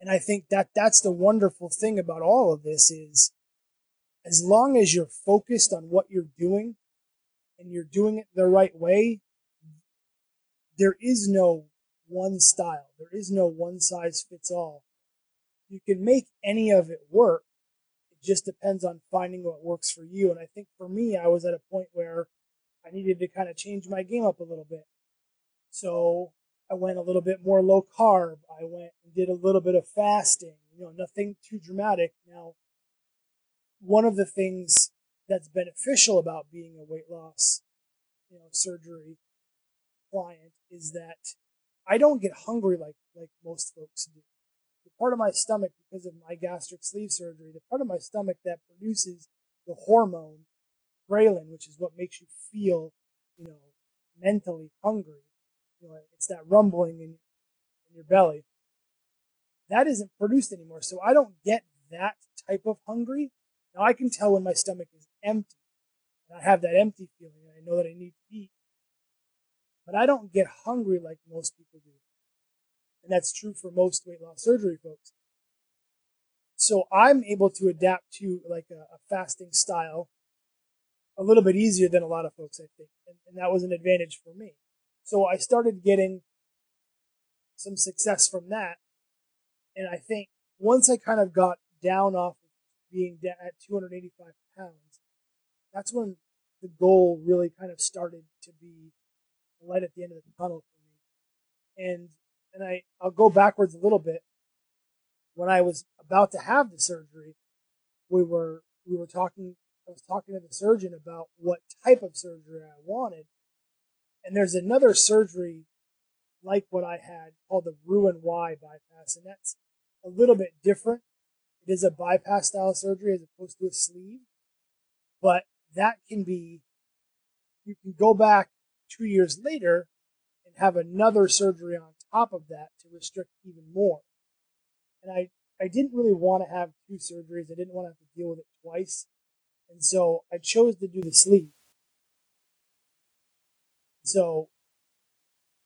And I think that that's the wonderful thing about all of this is as long as you're focused on what you're doing and you're doing it the right way, there is no one style. There is no one size fits all. You can make any of it work. It just depends on finding what works for you. And I think for me, I was at a point where I needed to kind of change my game up a little bit. So I went a little bit more low carb. I went and did a little bit of fasting, you know, nothing too dramatic. Now, one of the things that's beneficial about being a weight loss, you know, surgery client is that I don't get hungry like, like most folks do. The part of my stomach, because of my gastric sleeve surgery, the part of my stomach that produces the hormone ghrelin, which is what makes you feel, you know, mentally hungry, you know, it's that rumbling in, in your belly. That isn't produced anymore. So I don't get that type of hungry. Now I can tell when my stomach is empty and I have that empty feeling and I know that I need. But I don't get hungry like most people do. And that's true for most weight loss surgery folks. So I'm able to adapt to like a, a fasting style a little bit easier than a lot of folks, I think. And, and that was an advantage for me. So I started getting some success from that. And I think once I kind of got down off of being at 285 pounds, that's when the goal really kind of started to be the light at the end of the tunnel for me. And and I, I'll go backwards a little bit. When I was about to have the surgery, we were we were talking I was talking to the surgeon about what type of surgery I wanted. And there's another surgery like what I had called the Roux-en-Y bypass, and that's a little bit different. It is a bypass style surgery as opposed to a sleeve, but that can be, you can go back two years later and have another surgery on top of that to restrict even more. And I, I didn't really want to have two surgeries. I didn't want to have to deal with it twice. And so I chose to do the sleeve. So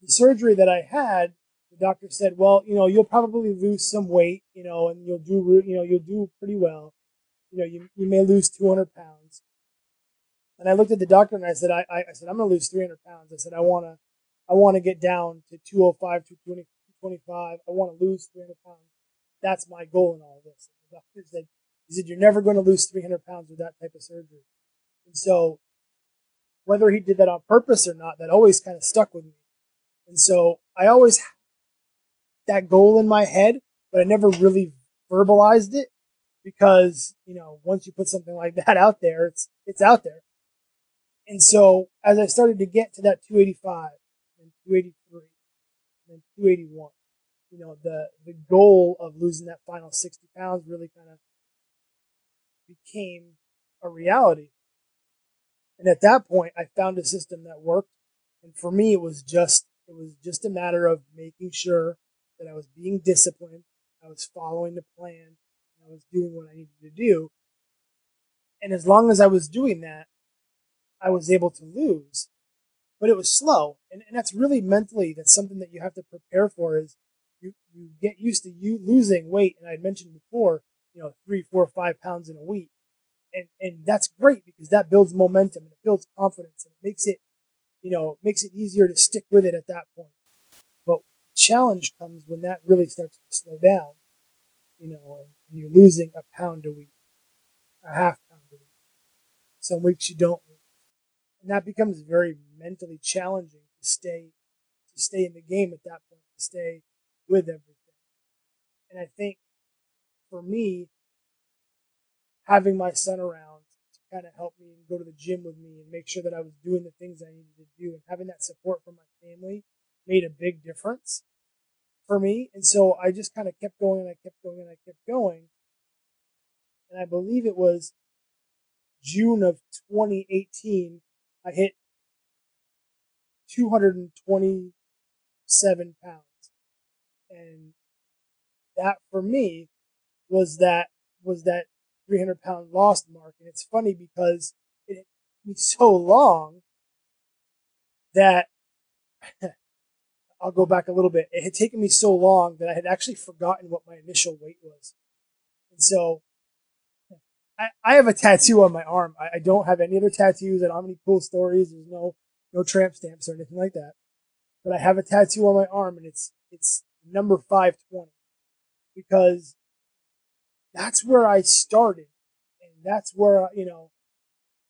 the surgery that I had, the doctor said, well, you know, you'll probably lose some weight, you know, and you'll do, you know, you'll do pretty well. You know, you, you may lose 200 pounds. And I looked at the doctor and I said, I, I, said, I'm going to lose 300 pounds. I said, I want to, I want to get down to 205, 220, 225. I want to lose 300 pounds. That's my goal in all this. And the doctor said, he said, you're never going to lose 300 pounds with that type of surgery. And so whether he did that on purpose or not, that always kind of stuck with me. And so I always had that goal in my head, but I never really verbalized it because, you know, once you put something like that out there, it's, it's out there. And so as I started to get to that 285 and 283 and 281, you know, the, the goal of losing that final 60 pounds really kind of became a reality. And at that point, I found a system that worked. And for me, it was just, it was just a matter of making sure that I was being disciplined. I was following the plan. I was doing what I needed to do. And as long as I was doing that, I was able to lose. But it was slow. And, and that's really mentally, that's something that you have to prepare for is you, you get used to you losing weight. And I mentioned before, you know, three, four, five pounds in a week. And, and that's great because that builds momentum and it builds confidence and it makes it, you know, makes it easier to stick with it at that point. But challenge comes when that really starts to slow down, you know, and, and you're losing a pound a week, a half pound a week. Some weeks you don't. And that becomes very mentally challenging to stay, to stay in the game at that point, to stay with everything. And I think for me, having my son around to kind of help me and go to the gym with me and make sure that I was doing the things I needed to do and having that support from my family made a big difference for me. And so I just kind of kept going and I kept going and I kept going. And I believe it was June of 2018, I hit 227 pounds. And that for me was that, was that 300 pound lost mark. And it's funny because it took me so long that I'll go back a little bit. It had taken me so long that I had actually forgotten what my initial weight was. And so I, I have a tattoo on my arm. I, I don't have any other tattoos. I don't have any cool stories. There's no, no tramp stamps or anything like that. But I have a tattoo on my arm and it's, it's number 520 because that's where I started. And that's where, you know,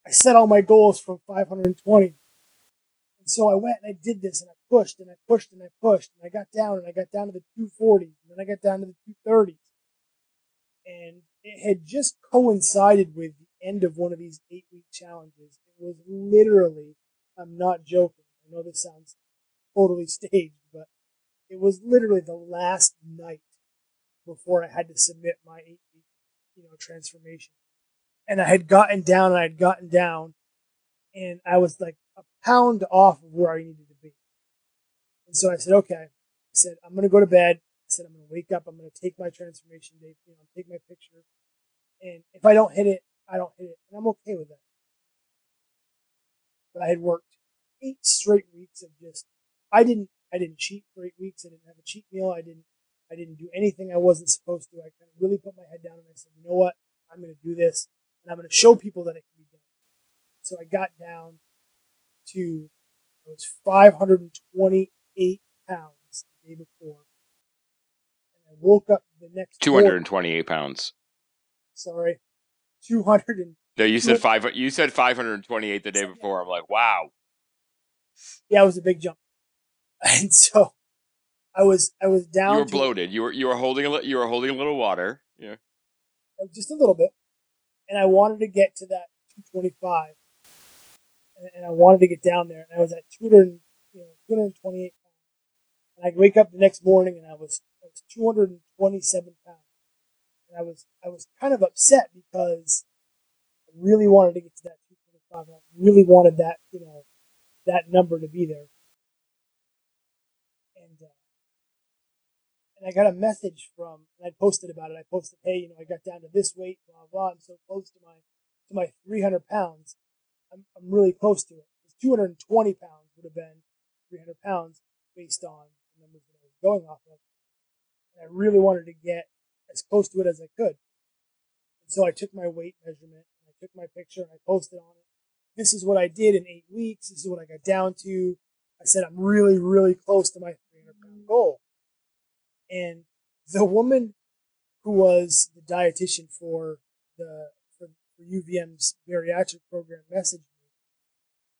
I set all my goals from 520. And so I went and I did this and I pushed and I pushed and I pushed and I got down and I got down to the 240s and then I got down to the 230s. And it had just coincided with the end of one of these eight week challenges. It was literally, I'm not joking. I know this sounds totally staged, but it was literally the last night before I had to submit my eight week, you know, transformation. And I had gotten down and I had gotten down and I was like a pound off of where I needed to be. And so I said, okay, I said, I'm going to go to bed. I said, I'm going to wake up. I'm going to take my transformation day, you know, take my picture. And if I don't hit it, I don't hit it. And I'm okay with that. But I had worked eight straight weeks of just, I didn't, I didn't cheat for eight weeks. I didn't have a cheat meal. I didn't I didn't do anything I wasn't supposed to. I kind of really put my head down and I said, you know what? I'm going to do this and I'm going to show people that it can be done. So I got down to, it was 528 pounds the day before. And I woke up the next 228 morning, pounds. Sorry. 200 and, no, you said five. You said 528 the day before. I'm like, wow. Yeah, it was a big jump. And so I was I was down. You were bloated. You were you were holding a you were holding a little water. Yeah, just a little bit, and I wanted to get to that 225, and, and I wanted to get down there, and I was at 200, you know, 228 pounds, and I wake up the next morning and I was I was 227 pounds, and I was I was kind of upset because I really wanted to get to that 225. I really wanted that you know that number to be there. and uh, and I got a message from, and I posted about it. I posted, hey, you know, I got down to this weight, blah blah. I'm so close to my to my 300 pounds. I'm I'm really close to it. 220 pounds would have been 300 pounds based on the numbers that I was going off of, and I really wanted to get as close to it as I could. And so I took my weight measurement, and I took my picture, and I posted on it. This is what I did in eight weeks. This is what I got down to. I said I'm really, really close to my 300 pound mm-hmm. goal. And the woman who was the dietitian for the for, for UVM's bariatric program messaged me.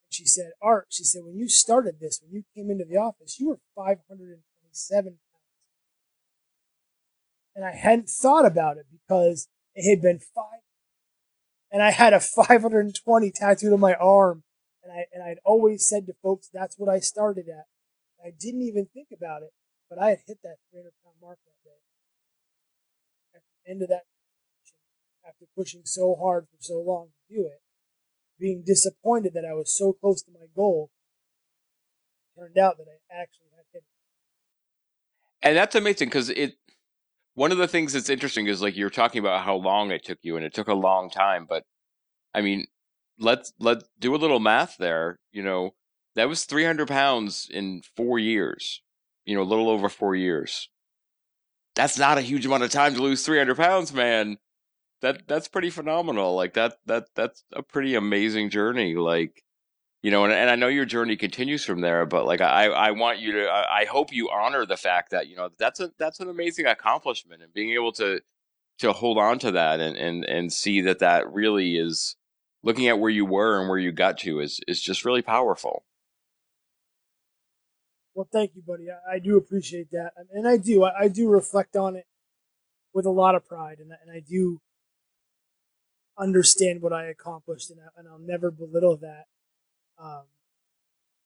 And she said, Art, she said, when you started this, when you came into the office, you were 527 pounds. And I hadn't thought about it because it had been five. And I had a 520 tattooed on my arm. And I and I'd always said to folks, that's what I started at. I didn't even think about it, but I had hit that 300 pound mark that day. At the end of that, after pushing so hard for so long to do it, being disappointed that I was so close to my goal, turned out that I actually had hit it. And that's amazing because it. One of the things that's interesting is like you're talking about how long it took you, and it took a long time. But I mean, let's let do a little math there. You know, that was 300 pounds in four years. You know, a little over four years. That's not a huge amount of time to lose 300 pounds, man. That that's pretty phenomenal. Like that that that's a pretty amazing journey. Like you know, and, and I know your journey continues from there, but like I, I want you to, I, hope you honor the fact that you know that's a that's an amazing accomplishment, and being able to to hold on to that and and and see that that really is looking at where you were and where you got to is is just really powerful. Well, thank you, buddy. I, I do appreciate that, and I do. I, I, do reflect on it with a lot of pride, and and I do understand what I accomplished, and, I, and I'll never belittle that. Um,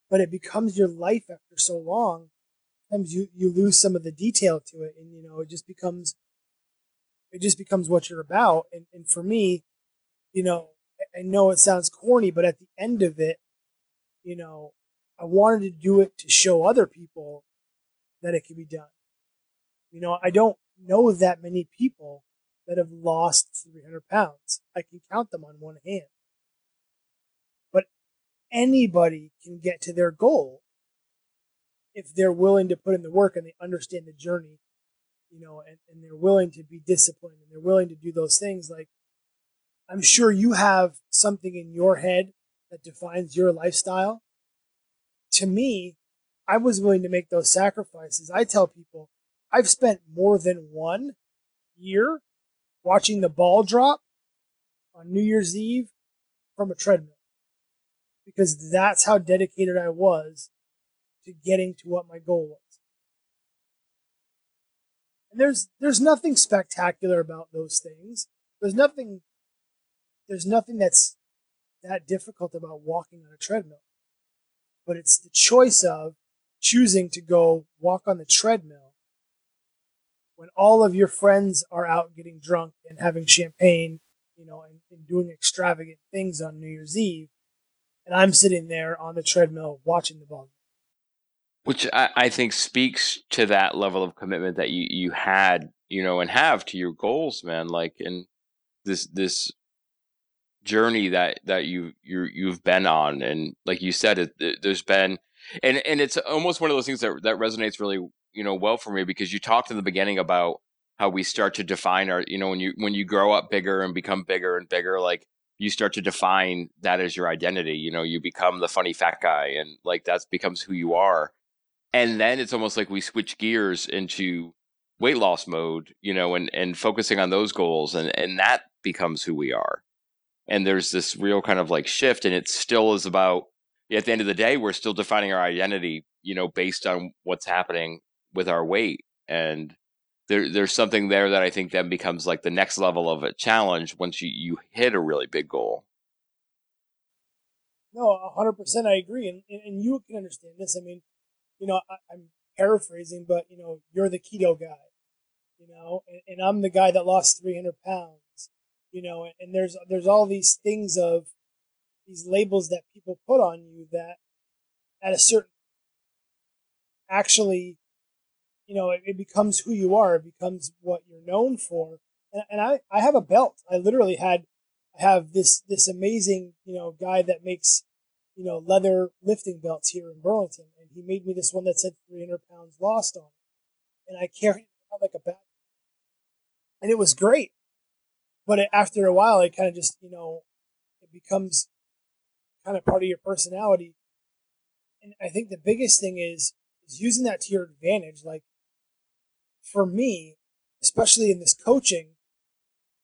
but it becomes your life after so long. Sometimes you, you lose some of the detail to it, and you know it just becomes it just becomes what you're about. And and for me, you know, I know it sounds corny, but at the end of it, you know, I wanted to do it to show other people that it can be done. You know, I don't know that many people that have lost 300 pounds. I can count them on one hand anybody can get to their goal if they're willing to put in the work and they understand the journey, you know, and, and they're willing to be disciplined and they're willing to do those things. Like, I'm sure you have something in your head that defines your lifestyle. To me, I was willing to make those sacrifices. I tell people I've spent more than one year watching the ball drop on New Year's Eve from a treadmill because that's how dedicated I was to getting to what my goal was. And there's there's nothing spectacular about those things. There's nothing there's nothing that's that difficult about walking on a treadmill. But it's the choice of choosing to go walk on the treadmill when all of your friends are out getting drunk and having champagne, you know, and, and doing extravagant things on New Year's Eve and I'm sitting there on the treadmill watching the ball. Which I, I think speaks to that level of commitment that you, you had, you know, and have to your goals, man. Like, in this this journey that that you you you've been on, and like you said, it, it, there's been, and and it's almost one of those things that that resonates really, you know, well for me because you talked in the beginning about how we start to define our, you know, when you when you grow up bigger and become bigger and bigger, like you start to define that as your identity. You know, you become the funny fat guy, and like that becomes who you are. And then it's almost like we switch gears into weight loss mode, you know, and and focusing on those goals, and and that becomes who we are. And there's this real kind of like shift, and it still is about. At the end of the day, we're still defining our identity, you know, based on what's happening with our weight, and there there's something there that I think then becomes like the next level of a challenge once you you hit a really big goal. No, hundred percent, I agree, and, and, and you can understand this. I mean, you know, I, am paraphrasing, but you know, you're the keto guy, you know, and, and I'm the guy that lost 300 pounds, you know, and, and there's there's all these things of these labels that people put on you that at a certain actually you know, it, it, becomes who you are. It becomes what you're known for. And, and I, I have a belt. I literally had, I have this, this amazing, you know, guy that makes, you know, leather lifting belts here in Burlington. And he made me this one that said 300 pounds lost on. And I carried it like a bag. And it was great. But it, after a while, it kind of just, you know, it becomes kind of part of your personality. And I think the biggest thing is, is using that to your advantage. Like, for me, especially in this coaching,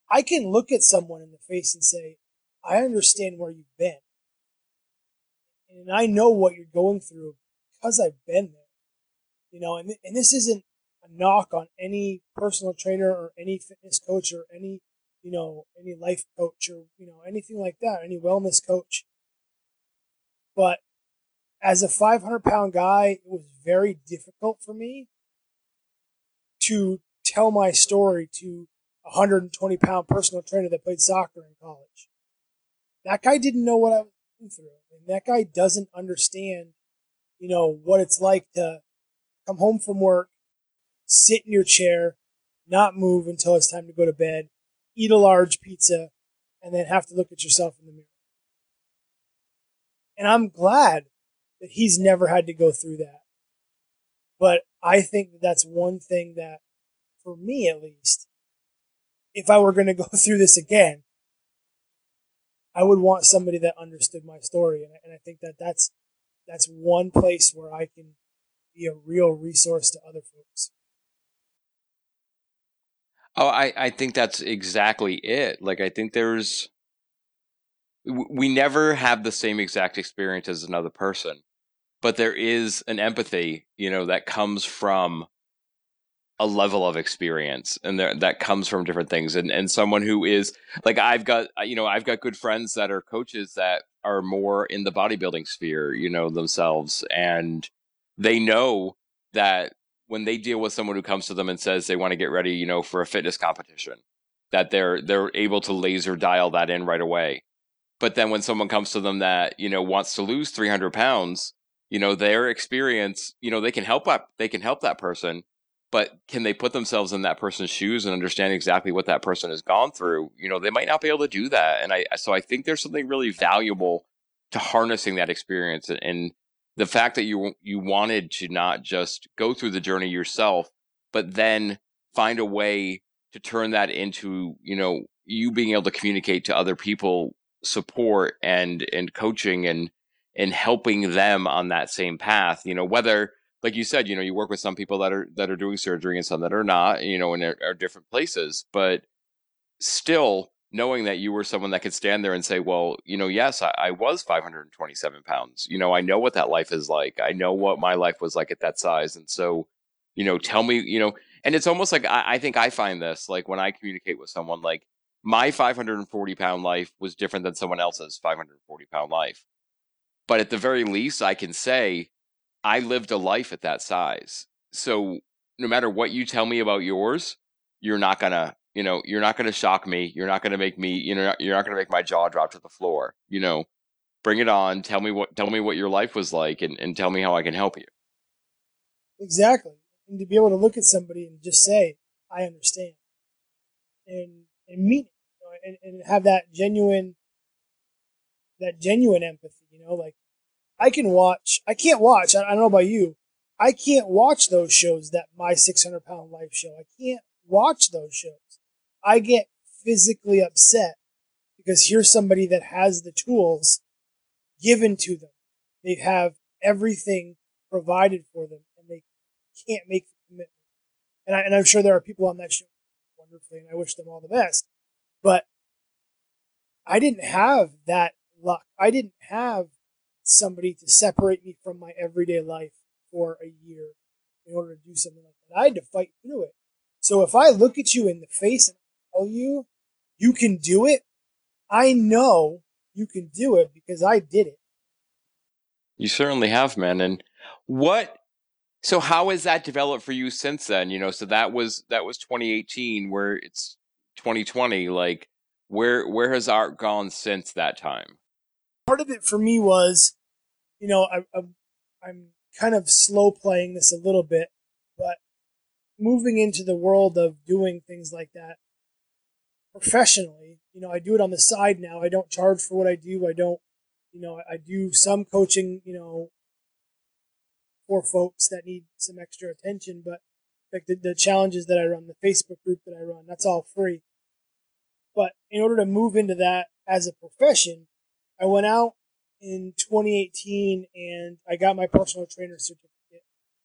I can look at someone in the face and say, I understand where you've been. And I know what you're going through because I've been there. You know, and, and this isn't a knock on any personal trainer or any fitness coach or any, you know, any life coach or, you know, anything like that, any wellness coach. But as a 500 pound guy, it was very difficult for me to tell my story to a 120 pound personal trainer that played soccer in college. That guy didn't know what I was going through. And that guy doesn't understand, you know, what it's like to come home from work, sit in your chair, not move until it's time to go to bed, eat a large pizza, and then have to look at yourself in the mirror. And I'm glad that he's never had to go through that. But I think that that's one thing that, for me at least, if I were going to go through this again, I would want somebody that understood my story. And and I think that that's, that's one place where I can be a real resource to other folks. Oh, I, I think that's exactly it. Like, I think there's, we never have the same exact experience as another person, but there is an empathy, you know, that comes from a level of experience and there, that comes from different things. And, and someone who is like, I've got, you know, I've got good friends that are coaches that are more in the bodybuilding sphere, you know, themselves. And they know that when they deal with someone who comes to them and says they want to get ready, you know, for a fitness competition, that they're they're able to laser dial that in right away. But then when someone comes to them that you know wants to lose 300 pounds, you know, their experience, you know, they can help up, they can help that person, but can they put themselves in that person's shoes and understand exactly what that person has gone through? You know, they might not be able to do that. And I so I think there's something really valuable to harnessing that experience and the fact that you you wanted to not just go through the journey yourself, but then find a way to turn that into you know you being able to communicate to other people support and and coaching and and helping them on that same path you know whether like you said you know you work with some people that are that are doing surgery and some that are not you know and are, are different places but still knowing that you were someone that could stand there and say, well, you know, yes, I, I, was 527 pounds. You know, I know what that life is like. I know what my life was like at that size. And so, you know, tell me, you know, and it's almost like I, I think I find this like when I communicate with someone, like my 540 pound life was different than someone else's 540 pound life. But at the very least, I can say I lived a life at that size. So no matter what you tell me about yours, you're not gonna you know, you're not to shock me. You're not to make me, you know, you're not to make my jaw drop to the floor. You know, bring it on. Tell me what, tell me what your life was like, and, and tell me how I can help you. Exactly, and to be able to look at somebody and just say, "I understand," and and mean it, you know, and, and have that genuine, that genuine empathy. You know, like I can watch. I can't watch. I, I don't know about you. I can't watch those shows that my 600 pound life show. I can't watch those shows I get physically upset because here's somebody that has the tools given to them. They have everything provided for them and they can't make the commitment. And, I, and I'm sure there are people on that show wonderfully and I wish them all the best. But I didn't have that luck. I didn't have somebody to separate me from my everyday life for a year in order to do something like that. I had to fight through it. So if I look at you in the face and tell you you can do it, I know you can do it because I did it. You certainly have, man. And what so how has that developed for you since then? You know, so that was that was 2018 where it's 2020 like where where has art gone since that time? Part of it for me was you know, I, I'm I'm kind of slow playing this a little bit, but moving into the world of doing things like that professionally. You know, I do it on the side now. I don't charge for what I do. I don't, you know, I do some coaching, you know, for folks that need some extra attention, but like the, the challenges that I run, the Facebook group that I run, that's all free. But in order to move into that as a profession, I went out in 2018 and I got my personal trainer certificate.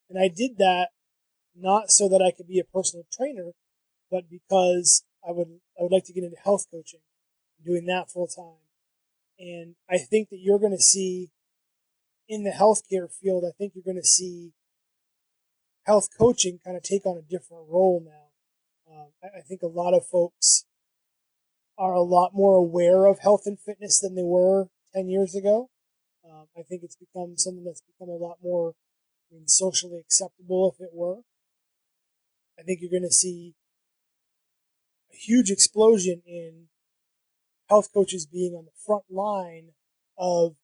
And I did that not so that I could be a personal trainer, but because I would I would like to get into health coaching, doing that full time. And I think that you're going to see in the healthcare field, I think you're going to see health coaching kind of take on a different role now. Um, I, I think a lot of folks are a lot more aware of health and fitness than they were 10 years ago. Um, I think it's become something that's become a lot more I mean, socially acceptable, if it were. I think you're going to see a huge explosion in health coaches being on the front line of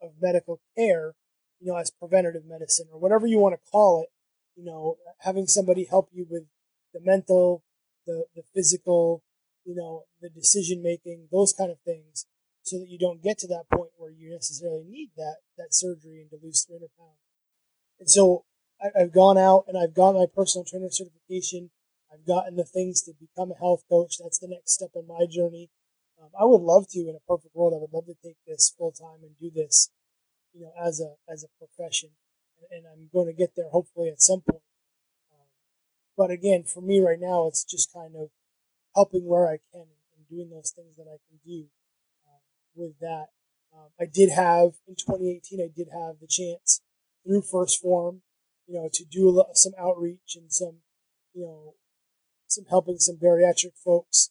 of medical care, you know, as preventative medicine or whatever you want to call it. You know, having somebody help you with the mental, the the physical, you know, the decision making, those kind of things, so that you don't get to that point where you necessarily need that that surgery and to lose 300 pounds. And so I, have gone out and I've got my personal trainer certification. I've gotten the things to become a health coach. That's the next step in my journey. Um, I would love to, in a perfect world, I would love to take this full time and do this, you know, as a as a profession. And, and I'm going to get there hopefully at some point. Um, but again, for me right now, it's just kind of helping where I can and doing those things that I can do uh, with that. Um, I did have in 2018, I did have the chance through 1st Phorm, you know, to do some outreach and some, you know, some helping some bariatric folks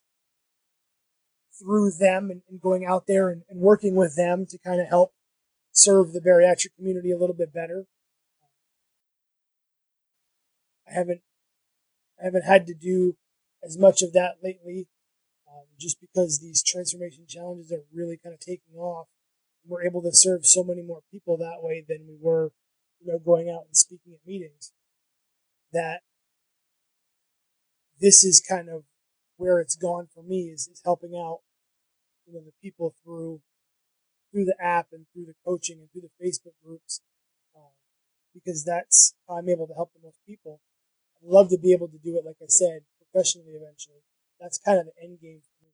through them and, and going out there and, and, working with them to kind of help serve the bariatric community a little bit better. I haven't, I haven't had to do as much of that lately, um, just because these transformation challenges are really kind of taking off. We're able to serve so many more people that way than we were you know, going out and speaking at meetings, that this is kind of where it's gone for me is, is helping out, you know, the people through through the app and through the coaching and through the Facebook groups, um, because that's how I'm able to help the most people. I'd love to be able to do it, like I said, professionally eventually. That's kind of the end game for me.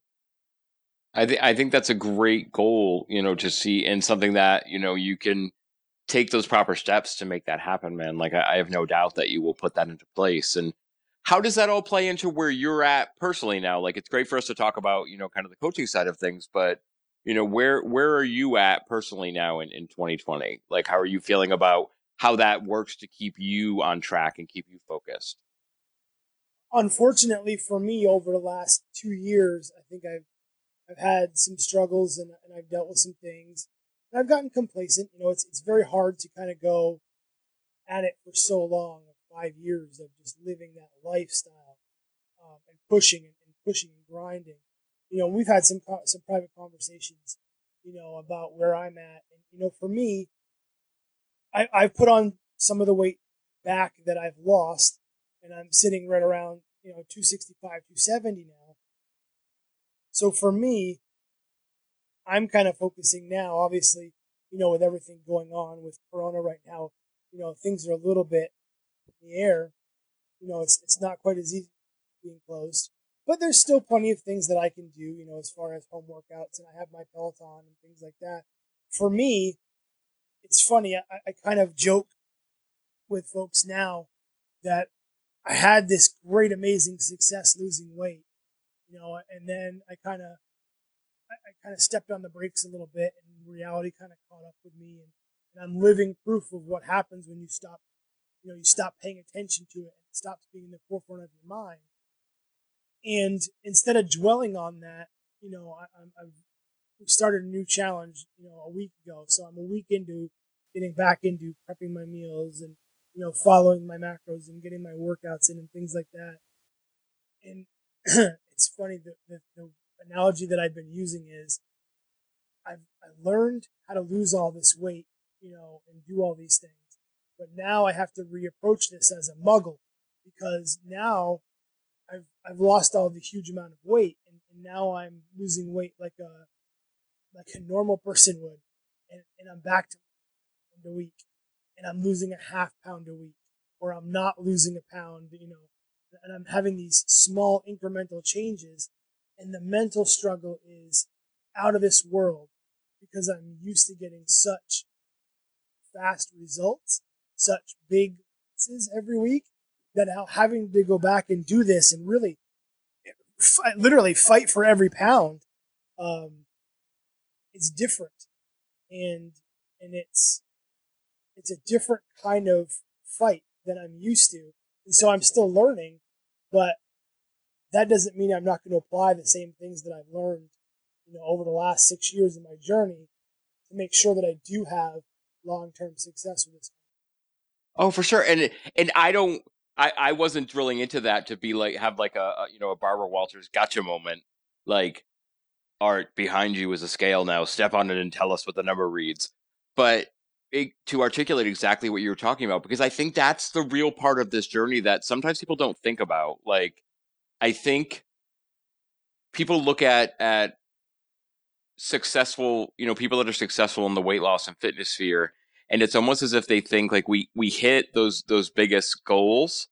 I think I think that's a great goal, you know, to see and something that you know you can take those proper steps to make that happen, man. Like I, I have no doubt that you will put that into place. And how does that all play into where you're at personally now? Like it's great for us to talk about, you know, kind of the coaching side of things, but you know, where where are you at personally now in, in 2020? Like how are you feeling about how that works to keep you on track and keep you focused? Unfortunately for me, over the last two years, I think I've I've had some struggles and, and I've dealt with some things. And I've gotten complacent. You know, it's it's very hard to kind of go at it for so long, five years of just living that lifestyle um, and pushing and, and, pushing and grinding. You know, we've had some some private conversations, you know, about where I'm at, and you know, for me, I I've put on some of the weight back that I've lost, and I'm sitting right around you know 265, 270 now. So for me, I'm kind of focusing now, obviously, you know, with everything going on with Corona right now, you know, things are a little bit in the air. You know, it's it's not quite as easy being closed, but there's still plenty of things that I can do. You know, as far as home workouts, and I have my Peloton and things like that. For me, it's funny. I, I kind of joke with folks now that I had this great, amazing success losing weight, you know, and then I kind of I, I kind of stepped on the brakes a little bit, and reality kind of caught up with me, and, and I'm living proof of what happens when you stop, you know, you stop paying attention to it and it stops being in the forefront of your mind. And instead of dwelling on that, you know, I, I've started a new challenge, you know, a week ago. So I'm a week into getting back into prepping my meals and you know following my macros and getting my workouts in and things like that. And it's funny that the, the analogy that I've been using is I've, I learned how to lose all this weight, you know, and do all these things. But now I have to reapproach this as a muggle because now I've, I've lost all the huge amount of weight and, and now I'm losing weight like a, like a normal person would. And, and I'm back to the week and I'm losing a half pound a week or I'm not losing a pound, you know, and I'm having these small incremental changes and the mental struggle is out of this world because I'm used to getting such fast results, such big every week that now having to go back and do this and really literally fight for every pound um, it's different. And and it's it's a different kind of fight than I'm used to and so I'm still learning but that doesn't mean I'm not going to apply the same things that I've learned, you know, over the last six years of my journey to make sure that I do have long term success with this. Oh, for sure. And and I don't I, I wasn't drilling into that to be like have like a, a you know a Barbara Walters gotcha moment like art behind you is a scale now step on it and tell us what the number reads but to articulate exactly what you were talking about because I think that's the real part of this journey that sometimes people don't think about like I think people look at at successful you know people that are successful in the weight loss and fitness sphere and it's almost as if they think like we we hit those those biggest goals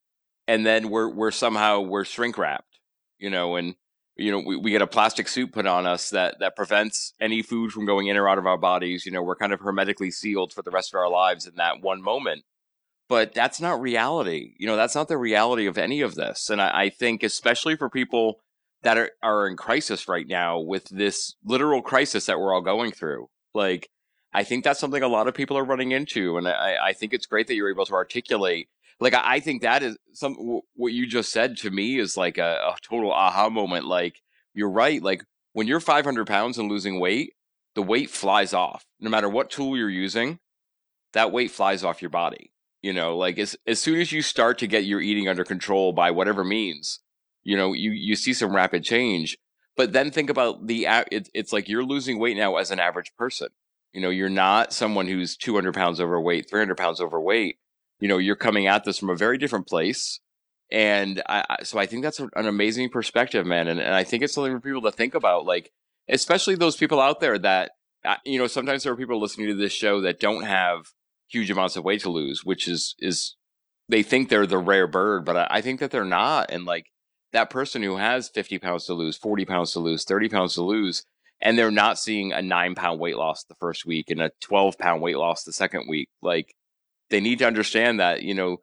and then we're we're somehow we're shrink wrapped you know and you know we, we get a plastic suit put on us that that prevents any food from going in or out of our bodies. You know we're kind of hermetically sealed for the rest of our lives in that one moment. But that's not reality. You know that's not the reality of any of this. And i, I think especially for people that are, are in crisis right now with this literal crisis that we're all going through like I think that's something a lot of people are running into, and I, I think it's great that you're able to articulate. Like I, think that is some what you just said to me is like a, a total aha moment. Like you're right. Like when you're 500 pounds and losing weight, the weight flies off. No matter what tool you're using, that weight flies off your body. You know, like as as soon as you start to get your eating under control by whatever means, you know, you you see some rapid change. But then think about the it, it's like you're losing weight now as an average person. You know, you're not someone who's 200 pounds overweight, 300 pounds overweight. You know, you're coming at this from a very different place. And I, so I think that's an amazing perspective, man. And, and I think it's something for people to think about, like, especially those people out there that, uh, you know, sometimes there are people listening to this show that don't have huge amounts of weight to lose, which is, is, they think they're the rare bird, but I, I think that they're not. And like that person who has 50 pounds to lose, 40 pounds to lose, 30 pounds to lose, and they're not seeing a nine pound weight loss the first week and a 12 pound weight loss the second week. Like they need to understand that, you know,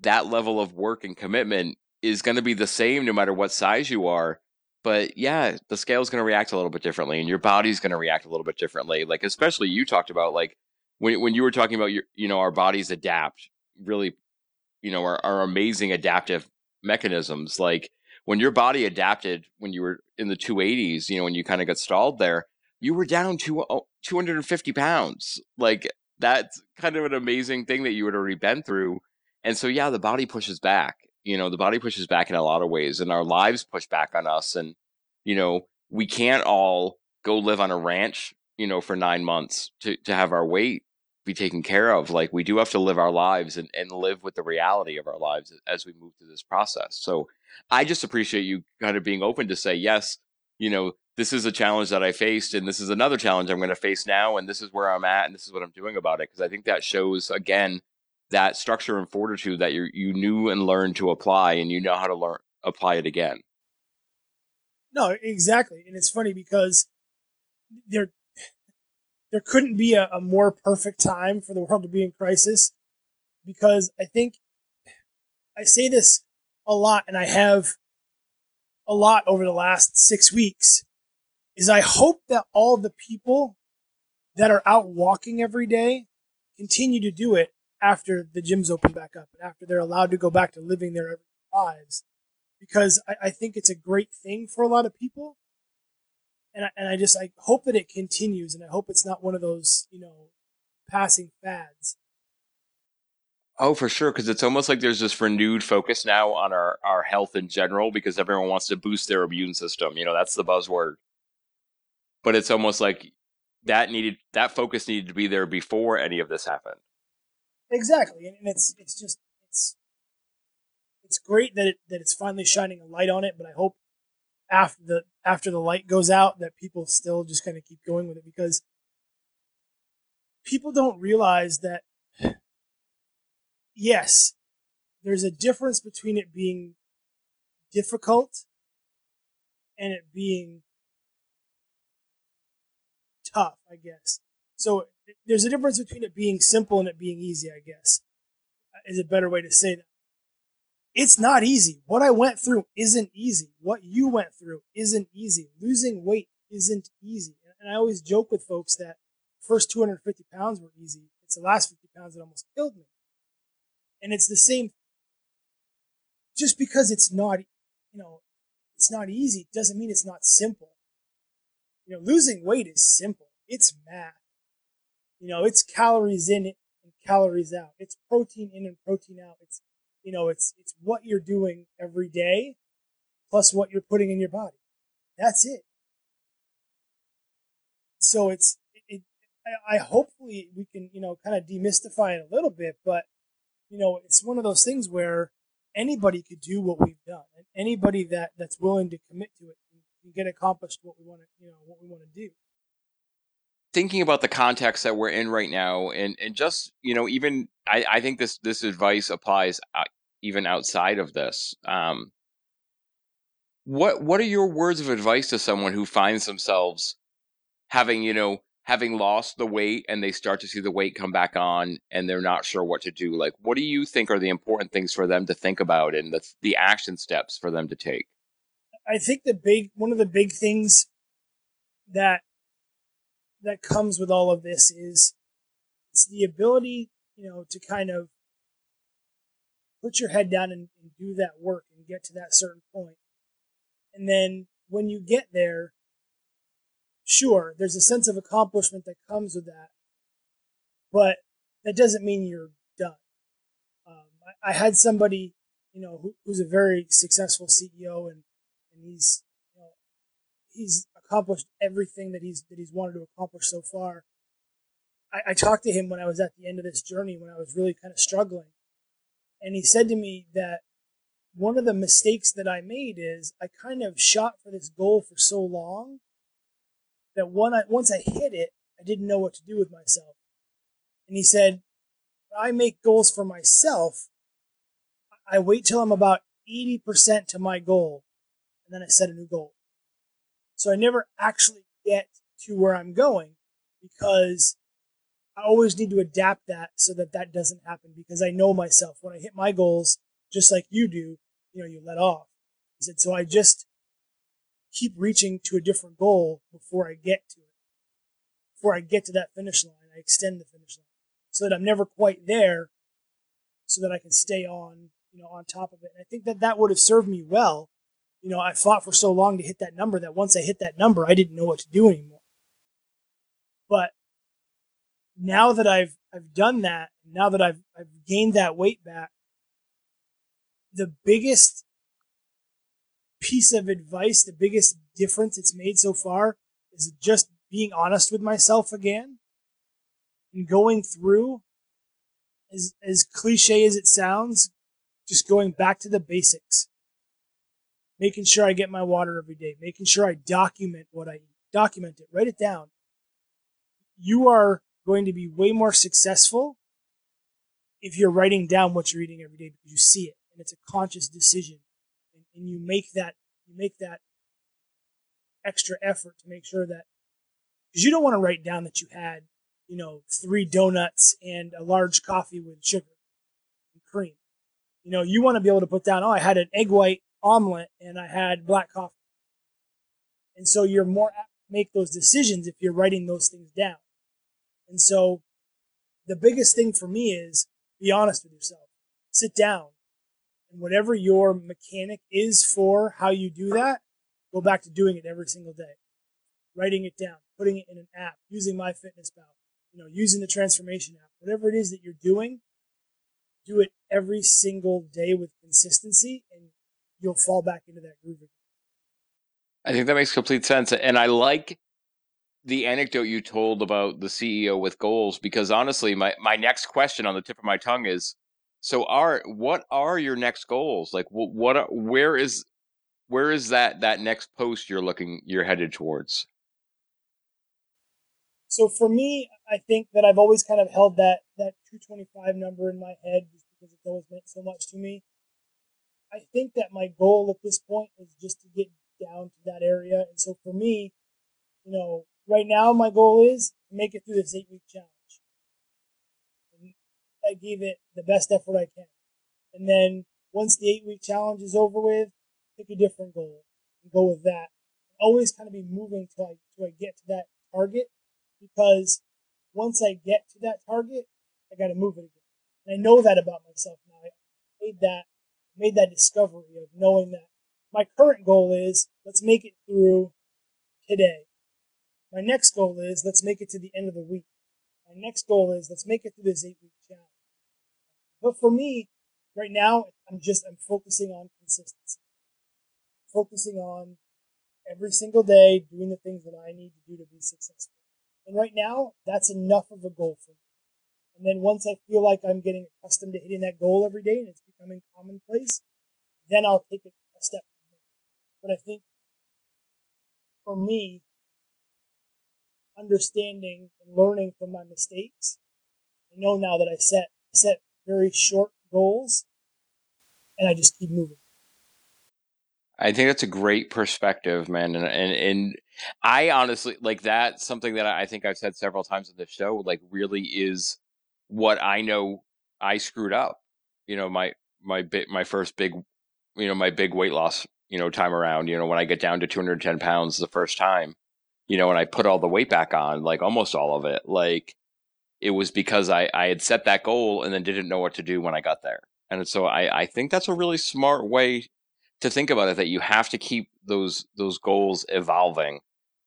that level of work and commitment is going to be the same no matter what size you are. But yeah, the scale is going to react a little bit differently and your body's going to react a little bit differently. Like, especially you talked about, like, when, when you were talking about your, you know, our bodies adapt really, you know, our, our amazing adaptive mechanisms. Like, when your body adapted when you were in the 280s, you know, when you kind of got stalled there, you were down to 250 pounds. Like that's kind of an amazing thing that you had already been through. And so, yeah, the body pushes back. You know, the body pushes back in a lot of ways, and our lives push back on us. And you know, we can't all go live on a ranch, you know, for nine months to to have our weight be taken care of. Like we do have to live our lives and, and live with the reality of our lives as we move through this process. So I just appreciate you kind of being open to say, yes, you know, this is a challenge that I faced, and this is another challenge I'm going to face now, and this is where I'm at, and this is what I'm doing about it. Because I think that shows again that structure and fortitude that you you knew and learned to apply, and you know how to learn apply it again. No, exactly, and it's funny because there there couldn't be a, a more perfect time for the world to be in crisis, because I think I say this a lot, and I have a lot over the last six weeks, is I hope that all the people that are out walking every day continue to do it after the gyms open back up and after they're allowed to go back to living their lives. Because I, I think it's a great thing for a lot of people. And I, and I just I hope that it continues and I hope it's not one of those, you know, passing fads. Oh, for sure, because it's almost like there's this renewed focus now on our, our health in general because everyone wants to boost their immune system. You know, that's the buzzword. But it's almost like that needed that focus needed to be there before any of this happened. Exactly, and it's it's just it's it's great that it that it's finally shining a light on it. But I hope after the after the light goes out that people still just kind of keep going with it because people don't realize that yes, there's a difference between it being difficult and it being tough, I guess. So there's a difference between it being simple and it being easy, I guess, is a better way to say that. It's not easy. What I went through isn't easy. What you went through isn't easy. Losing weight isn't easy. And I always joke with folks that first 250 pounds were easy. It's the last 50 pounds that almost killed me. And it's the same. Just because it's not, you know, it's not easy doesn't mean it's not simple. You know, losing weight is simple. It's math. You know, it's calories in and calories out. It's protein in and protein out. It's you know, it's it's what you're doing every day plus what you're putting in your body. That's it. So it's it, I, I hopefully we can, you know, kind of demystify it a little bit, but you know, it's one of those things where anybody could do what we've done, and anybody that that's willing to commit to it can get accomplished what we want to, you know, what we want to do. Thinking about the context that we're in right now, and and just you know, even I, I think this this advice applies uh, even outside of this. Um, what what are your words of advice to someone who finds themselves having you know having lost the weight and they start to see the weight come back on and they're not sure what to do like what do you think are the important things for them to think about and the, the action steps for them to take i think the big one of the big things that that comes with all of this is it's the ability you know to kind of put your head down and, and do that work and get to that certain point. and then when you get there sure, there's a sense of accomplishment that comes with that, but that doesn't mean you're done. Um, I, I, had somebody, you know, who, who's a very successful CEO, and he's, you know, he's accomplished everything that he's that he's wanted to accomplish so far. I, I talked to him when I was at the end of this journey, when I was really kind of struggling, and he said to me that one of the mistakes that I made is I kind of shot for this goal for so long that when I, once I hit it, I didn't know what to do with myself. And he said, I make goals for myself. I wait till I'm about 80% to my goal, and then I set a new goal. So I never actually get to where I'm going because I always need to adapt that so that that doesn't happen because I know myself. When I hit my goals, just like you do, you know, you let off. He said, so I just keep reaching to a different goal before I get to it. Before I get to that finish line, I extend the finish line so that I'm never quite there so that I can stay on, you know, on top of it. And I think that that would have served me well. You know, I fought for so long to hit that number that once I hit that number, I didn't know what to do anymore. But now that I've I've done that, now that I've I've gained that weight back, the biggest piece of advice, the biggest difference it's made so far is just being honest with myself again and going through as as cliche as it sounds, just going back to the basics. Making sure I get my water every day, making sure I document what I. Document it, write it down. You are going to be way more successful if you're writing down what you're eating every day because you see it and it's a conscious decision and you make that you make that extra effort to make sure that because you don't want to write down that you had you know three donuts and a large coffee with sugar and cream you know you want to be able to put down oh i had an egg white omelet and i had black coffee. And so you're more apt to make those decisions if you're writing those things down. And so the biggest thing for me is be honest with yourself. Sit down. And whatever your mechanic is for how you do that, go back to doing it every single day. Writing it down, putting it in an app, using MyFitnessPal, you know, using the transformation app, whatever it is that you're doing, do it every single day with consistency and you'll fall back into that groove again. I think that makes complete sense. And I like the anecdote you told about the CEO with goals because honestly, my, my next question on the tip of my tongue is so, are what are your next goals? Like, what, what are, where is where is that that next post you're looking you're headed towards? So for me, I think that I've always kind of held that that 225 number in my head just because it's always meant so much to me. I think that my goal at this point is just to get down to that area. And so for me, you know, right now my goal is to make it through this eight week challenge. And I gave it the best effort I can. And then once the eight week challenge is over with, pick a different goal and go with that. Always kind of be moving till I, till I get to that target because once I get to that target, I got to move it again. And I know that about myself now. I made that, made that discovery of knowing that my current goal is let's make it through today. My next goal is let's make it to the end of the week. my next goal is let's make it through this eight week challenge. But for me, right now, I'm just I'm focusing on consistency, focusing on every single day doing the things that I need to do to be successful. And right now, that's enough of a goal for me. And then once I feel like I'm getting accustomed to hitting that goal every day and it's becoming commonplace, then I'll take it a step But I think for me, understanding and learning from my mistakes, I know now that I set set very short goals and I just keep moving. I think that's a great perspective, man. And, and, and I honestly like that. Something that I think I've said several times on the show, like really is what I know I screwed up. You know, my, my bit, my first big, you know, my big weight loss, you know, time around, you know, when I get down to 210 pounds the first time, you know, and I put all the weight back on, like almost all of it, like it was because I, I had set that goal and then didn't know what to do when I got there. And so I, I think that's a really smart way to think about it that you have to keep those those goals evolving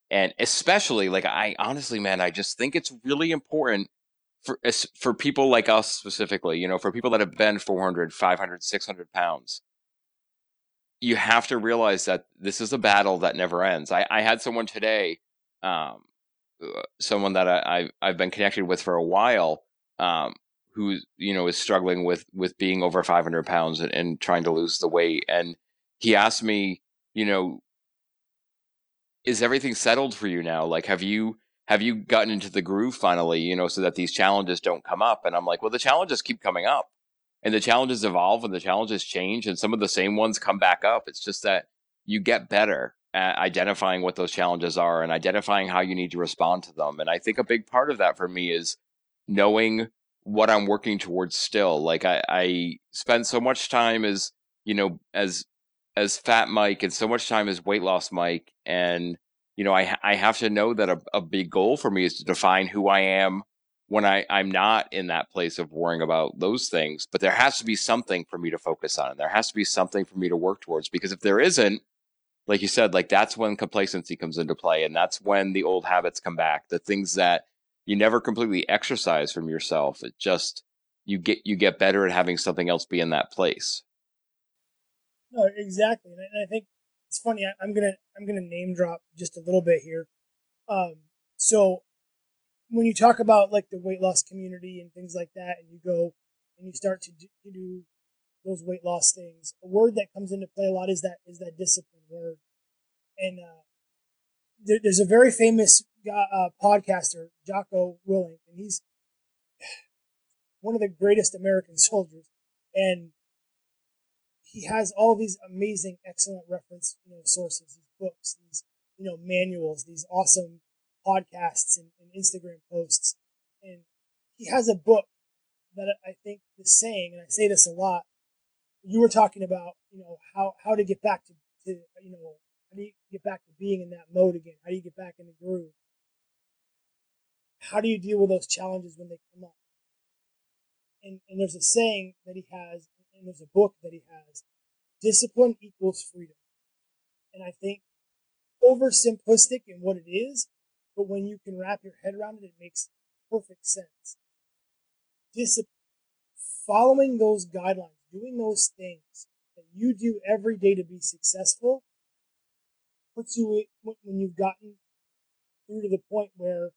and especially like i honestly man i just think it's really important for for people like us specifically you know for people that have been 400 500 600 pounds you have to realize that this is a battle that never ends i, I had someone today um, uh, someone that I, I have been connected with for a while um, who you know is struggling with with being over 500 pounds and, and trying to lose the weight and he asked me, you know, is everything settled for you now? Like, have you have you gotten into the groove finally? You know, so that these challenges don't come up. And I'm like, well, the challenges keep coming up, and the challenges evolve, and the challenges change, and some of the same ones come back up. It's just that you get better at identifying what those challenges are and identifying how you need to respond to them. And I think a big part of that for me is knowing what I'm working towards still. Like I, I spend so much time as, you know, as as fat Mike and so much time as weight loss Mike. And, you know, I, I have to know that a, a big goal for me is to define who I am when I, I'm not in that place of worrying about those things. But there has to be something for me to focus on. And there has to be something for me to work towards. Because if there isn't, like you said, like that's when complacency comes into play. And that's when the old habits come back. The things that you never completely exercise from yourself. It just you get you get better at having something else be in that place. No, exactly, and I think it's funny. I, am gonna I'm gonna name drop just a little bit here. Um, so when you talk about like the weight loss community and things like that, and you go and you start to do, do those weight loss things, a word that comes into play a lot is that is that discipline word. And uh, there, there's a very famous guy, uh, podcaster, Jocko Willink, and he's one of the greatest American soldiers. And he has all these amazing, excellent reference you know, sources, these books, these you know manuals, these awesome podcasts and, and Instagram posts, and he has a book that I think the saying, and I say this a lot. You were talking about, you know, how how to get back to, to you know, how do you get back to being in that mode again? How do you get back in the groove? How do you deal with those challenges when they come up? And and there's a saying that he has and there's a book that he has. Discipline equals freedom. And I think oversimplistic in what it is, but when you can wrap your head around it, it makes perfect sense. Discipline, following those guidelines, doing those things that you do every day to be successful, puts you when you've gotten through to the point where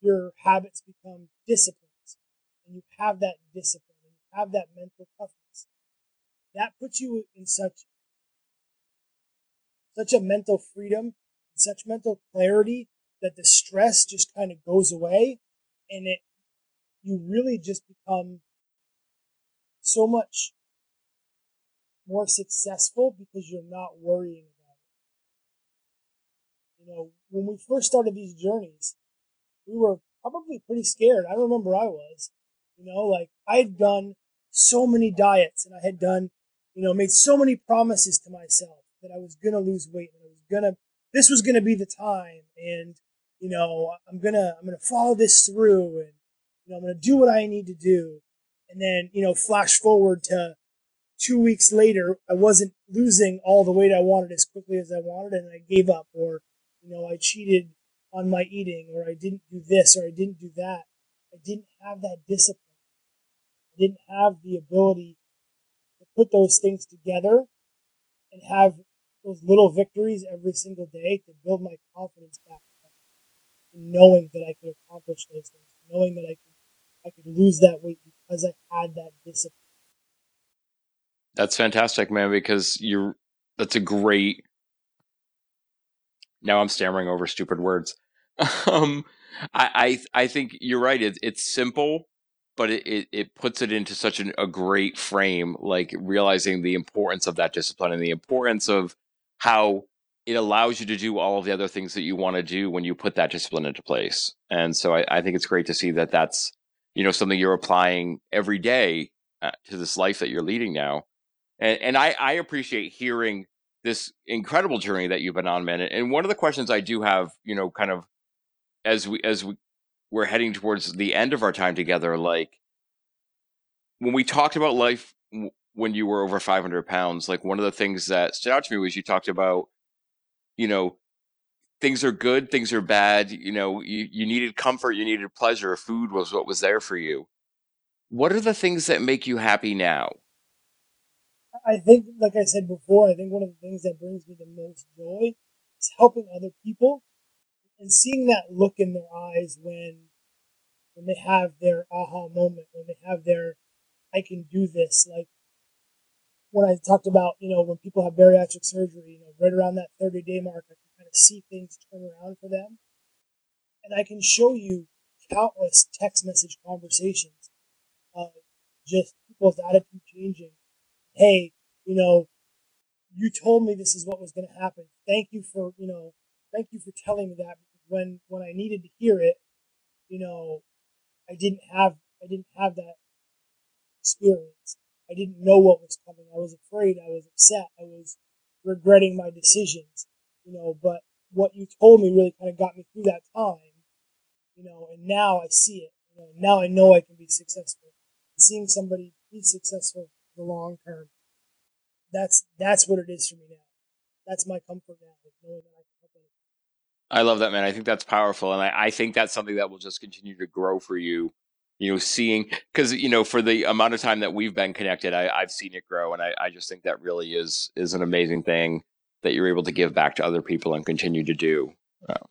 your habits become disciplines and you have that discipline and you have that mental toughness that puts you in such such a mental freedom, such mental clarity that the stress just kind of goes away and it you really just become so much more successful because you're not worrying about it. You know, when we first started these journeys, we were probably pretty scared. I remember I was. You know, like I had done so many diets and I had done you know, made so many promises to myself that I was going to lose weight, and I was going to, this was going to be the time. And, you know, I'm going to, I'm going to follow this through and, you know, I'm going to do what I need to do. And then, you know, flash forward to two weeks later, I wasn't losing all the weight I wanted as quickly as I wanted and I gave up or, you know, I cheated on my eating or I didn't do this or I didn't do that. I didn't have that discipline. I didn't have the ability put those things together and have those little victories every single day to build my confidence back knowing that I could accomplish those things, knowing that I could I could lose that weight because I had that discipline. That's fantastic, man, because you're that's a great now I'm stammering over stupid words. um I, I I think you're right. It, it's simple, but it, it, it puts it into such an, a great frame, like realizing the importance of that discipline and the importance of how it allows you to do all of the other things that you want to do when you put that discipline into place. And so I, I think it's great to see that that's you know something you're applying every day uh, to this life that you're leading now. And and I I appreciate hearing this incredible journey that you've been on, man. And one of the questions I do have, you know, kind of as we as we we're heading towards the end of our time together, like when we talked about life when you were over 500 pounds, like one of the things that stood out to me was you talked about, you know, things are good, things are bad. You know, you, you needed comfort, you needed pleasure. Food was what was there for you. What are the things that make you happy now? I think, like I said before, I think one of the things that brings me the most joy is helping other people and seeing that look in their eyes when when they have their aha moment, when they have their I can do this. Like when I talked about, you know, when people have bariatric surgery, you know, right around that 30 day mark, I can kind of see things turn around for them. And I can show you countless text message conversations of just people's attitude changing. Hey, you know, you told me this is what was going to happen. Thank you for, you know, thank you for telling me that when when I needed to hear it, you know, I didn't have I didn't have that experience. I didn't know what was coming. I was afraid. I was upset. I was regretting my decisions, you know. But what you told me really kind of got me through that time, you know. And now I see it. You know, now I know I can be successful. Seeing somebody be successful the long term, that's that's what it is for me now. That's my comfort now, knowing that I love that, man. I think that's powerful. And I, I think that's something that will just continue to grow for you. You know, seeing, because, you know, for the amount of time that we've been connected, I, I've seen it grow. And I, I just think that really is, is an amazing thing that you're able to give back to other people and continue to do. Um,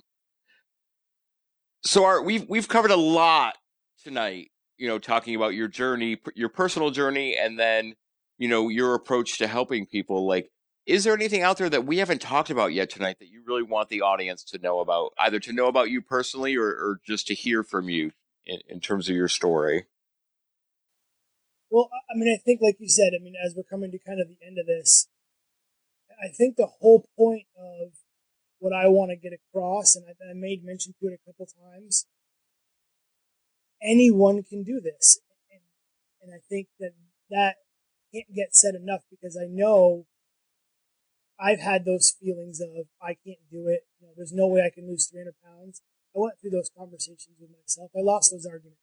so Art, we've, we've covered a lot tonight, you know, talking about your journey, your personal journey, and then, you know, your approach to helping people. Like, is there anything out there that we haven't talked about yet tonight that you really want the audience to know about, either to know about you personally or, or just to hear from you in, in terms of your story? Well, I mean, I think, like you said, I mean, as we're coming to kind of the end of this, I think the whole point of what I want to get across, and I, I made mention to it a couple times, anyone can do this. And, and I think that that can't get said enough because I know I've had those feelings of I can't do it. You know, there's no way I can lose 300 pounds. I went through those conversations with myself. I lost those arguments.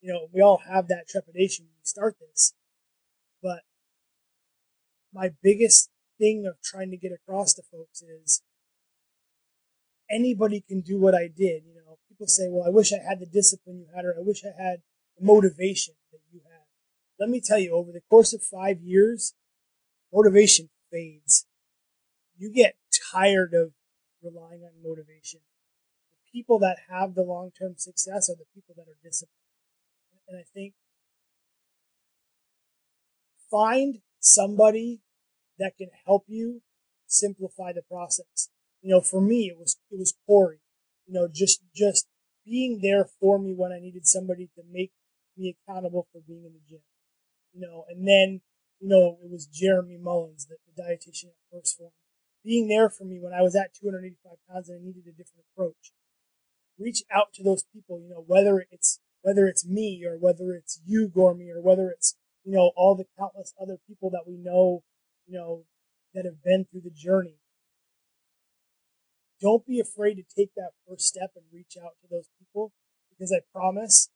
You know, we all have that trepidation when we start this. But my biggest thing of trying to get across to folks is anybody can do what I did. You know, people say, well, I wish I had the discipline you had, or I wish I had the motivation that you had. Let me tell you, over the course of five years, motivation fades you get tired of relying on motivation. The people that have the long term success are the people that are disciplined. And I think find somebody that can help you simplify the process. You know, for me, it was it was Corey. You know, just just being there for me when I needed somebody to make me accountable for being in the gym. You know, and then you know it was Jeremy Mullins, the, the dietitian at 1st Phorm being there for me when I was at 285 pounds and I needed a different approach. Reach out to those people, you know, whether it's whether it's me or whether it's you, Gormy, or whether it's you know all the countless other people that we know, you know, that have been through the journey. Don't be afraid to take that first step and reach out to those people because I promise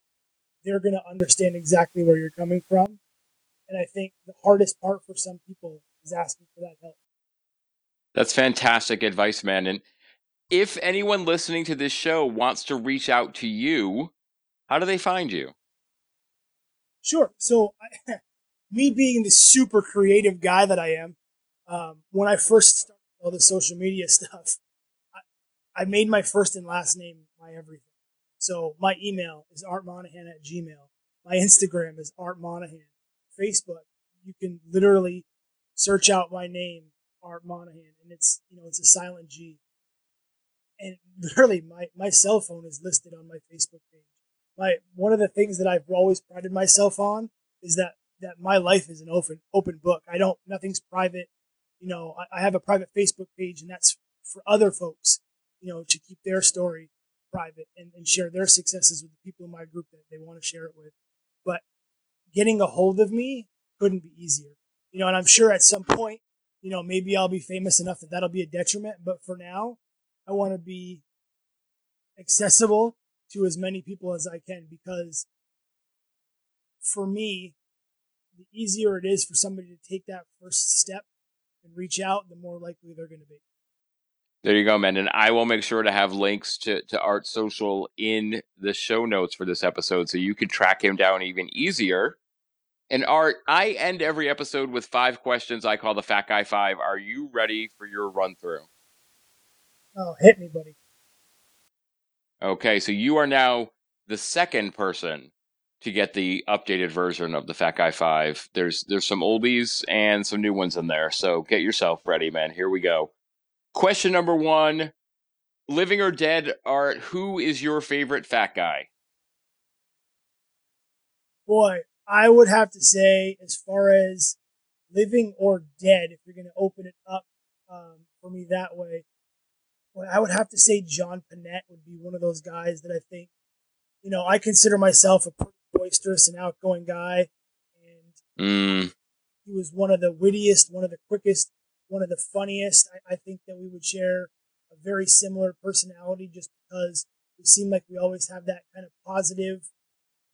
they're going to understand exactly where you're coming from. And I think the hardest part for some people is asking for that help. That's fantastic advice, man. And if anyone listening to this show wants to reach out to you, How do they find you? Sure. So, I, me being the super creative guy that I am, um, when I first started all the social media stuff, I, I made my first and last name my everything. So my email is artmonaghan at gmail. My Instagram is Art Monaghan. Facebook, you can literally search out my name, Art Monaghan, and it's you know it's a silent G. And literally, my my cell phone is listed on my Facebook page. My one of the things that I've always prided myself on is that that my life is an open open book. I don't nothing's private. You know, I, I have a private Facebook page, and that's for other folks. You know, to keep their story private and, and share their successes with the people in my group that they want to share it with. But getting a hold of me couldn't be easier. You know, and I'm sure at some point, you know, maybe I'll be famous enough that that'll be a detriment. But for now, I want to be accessible to as many people as I can because for me, the easier it is for somebody to take that first step and reach out, the more likely they're going to be. There you go, man. And I will make sure to have links to, to Art Social in the show notes for this episode so you can track him down even easier. And Art, I end every episode with five questions I call the Fat Guy Five. Are you ready for your run through? Oh, hit me, buddy. Okay, so you are now the second person to get the updated version of the Fat Guy Five. There's there's some oldies and some new ones in there. So get yourself ready, man. Here we go. Question number one Living or dead, Art, who is your favorite fat guy? Boy, I would have to say, as far as living or dead, if you're going to open it up um, for me that way, boy, I would have to say John Pinette would be one of those guys that I think, you know, I consider myself a pretty boisterous and outgoing guy. And mm. he was one of the wittiest, one of the quickest, one of the funniest. I, I think that we would share a very similar personality just because we seem like we always have that kind of positive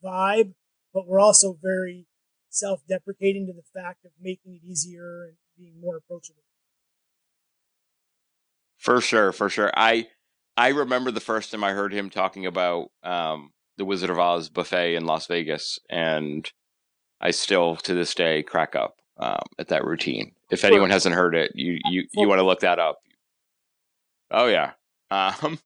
vibe, but we're also very self deprecating to the fact of making it easier and being more approachable. For sure, for sure. I I remember the first time I heard him talking about um, the Wizard of Oz buffet in Las Vegas, and I still to this day crack up um, at that routine. If anyone hasn't heard it, you you you want to look that up. Oh yeah. Um,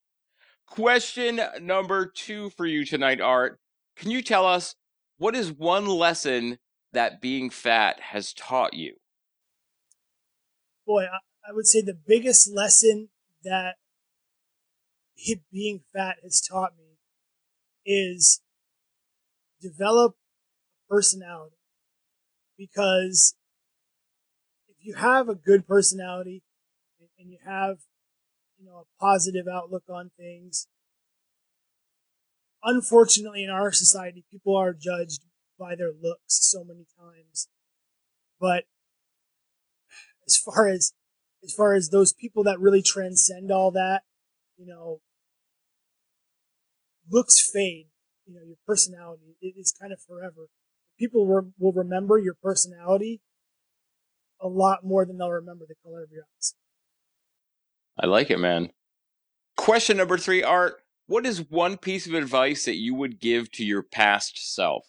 question number two for you tonight, Art. Can you tell us what is one lesson that being fat has taught you? Boy, I, would say the biggest lesson that being fat has taught me is develop personality because if you have a good personality and you have you know a positive outlook on things unfortunately in our society people are judged by their looks so many times but as far as as far as those people that really transcend all that you know looks fade you know your personality it is kind of forever people re- will remember your personality a lot more than they'll remember the color of your eyes. I like it, man. Question number three, Art. What is one piece of advice that you would give to your past self?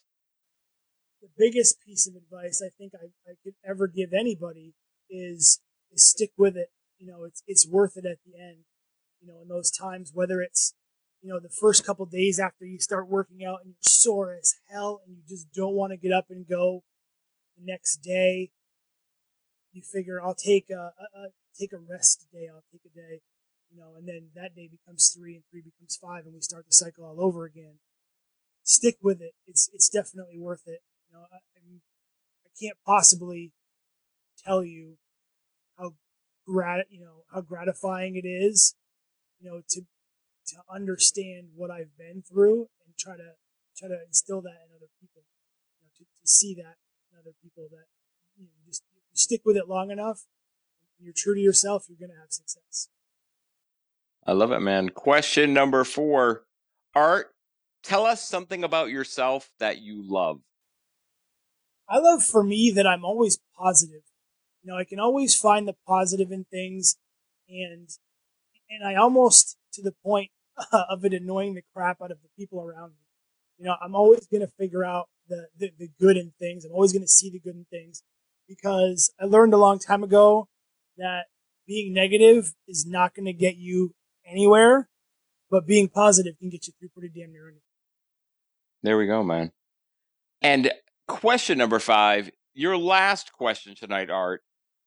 The biggest piece of advice I think I, I could ever give anybody is, is stick with it. You know, it's it's worth it at the end. You know, in those times, whether it's you know, the first couple days after you start working out and you're sore as hell and you just don't want to get up and go the next day, you figure I'll take a, a, a take a rest day. I'll take a day, you know, and then that day becomes three and three becomes five and we start the cycle all over again. Stick with it. It's, it's definitely worth it. You know, I, I, mean, I can't possibly tell you how grat, you know, how gratifying it is, you know, to, to understand what I've been through and try to try to instill that in other people. You know, to, to see that in other people that you know, just you stick with it long enough, you're true to yourself, you're gonna have success. I love it, man. Question number four. Art, tell us something about yourself that you love. I love for me that I'm always positive. You know, I can always find the positive in things and and I almost to the point of it annoying the crap out of the people around me. You know, I'm always going to figure out the, the, the good in things. I'm always going to see the good in things because I learned a long time ago that being negative is not going to get you anywhere, but being positive can get you through pretty damn near anything. There we go, man. And question number five, your last question tonight, Art.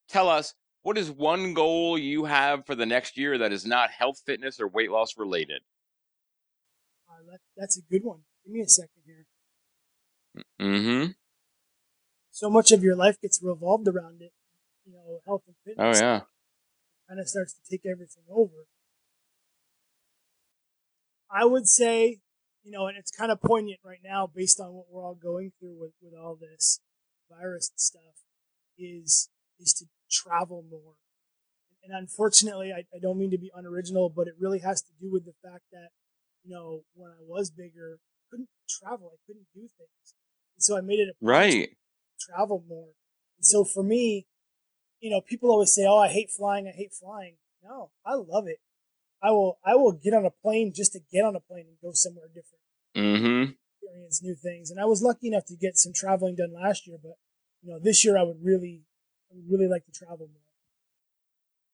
Tell us what is one goal you have for the next year that is not health, fitness, or weight loss related? Uh, that, that's a good one. Give me a second here. Mm-hmm. So much of your life gets revolved around it. You know, health and fitness. Oh yeah. kind of starts to take everything over. I would say, you know, and it's kind of poignant right now based on what we're all going through with, with all this virus stuff, is is to travel more. And unfortunately, I, I don't mean to be unoriginal, but it really has to do with the fact that, you know, when I was bigger, I couldn't travel, I couldn't do things. And so I made it a Right. travel more. And so for me, you know, people always say, "Oh, I hate flying. I hate flying." No, I love it. I will. I will get on a plane just to get on a plane and go somewhere different, Mm-hmm. experience new things. And I was lucky enough to get some traveling done last year, but you know, this year I would really, I would really like to travel more.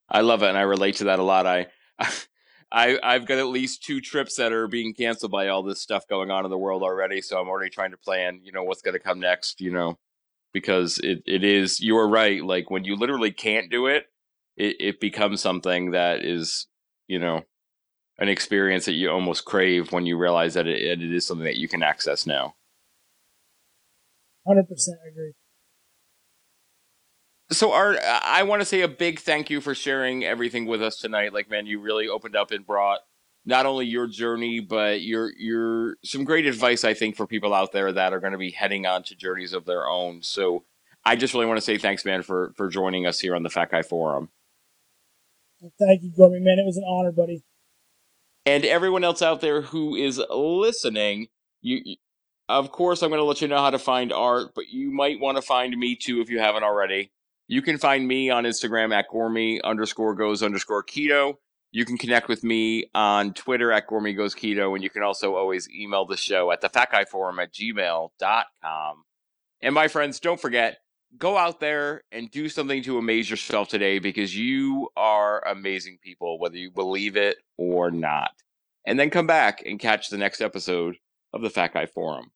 I love it, and I relate to that a lot. I, I, I've got at least two trips that are being canceled by all this stuff going on in the world already. So I'm already trying to plan, you know, what's going to come next. You know, because it, it is. You are right. Like when you literally can't do it, it, it becomes something that is, you know, an experience that you almost crave when you realize that it, it is something that you can access now. Hundred percent agree. So, Art, I want to say a big thank you for sharing everything with us tonight. Like, man, you really opened up and brought not only your journey, but your your some great advice. I think for people out there that are going to be heading on to journeys of their own. So, I just really want to say thanks, man, for for joining us here on the Fat Guy Forum. Thank you, Gormy. Man, it was an honor, buddy. and everyone else out there who is listening, you, you- of course, I'm going to let you know how to find Art, but you might want to find me too if you haven't already. You can find me on Instagram at gormy underscore goes underscore keto. You can connect with me on Twitter at gormy goes keto, and you can also always email the show at the fat guy forum at gmail.com. And my friends, don't forget, go out there and do something to amaze yourself today because you are amazing people, whether you believe it or not. And then come back and catch the next episode of the Fat Guy Forum.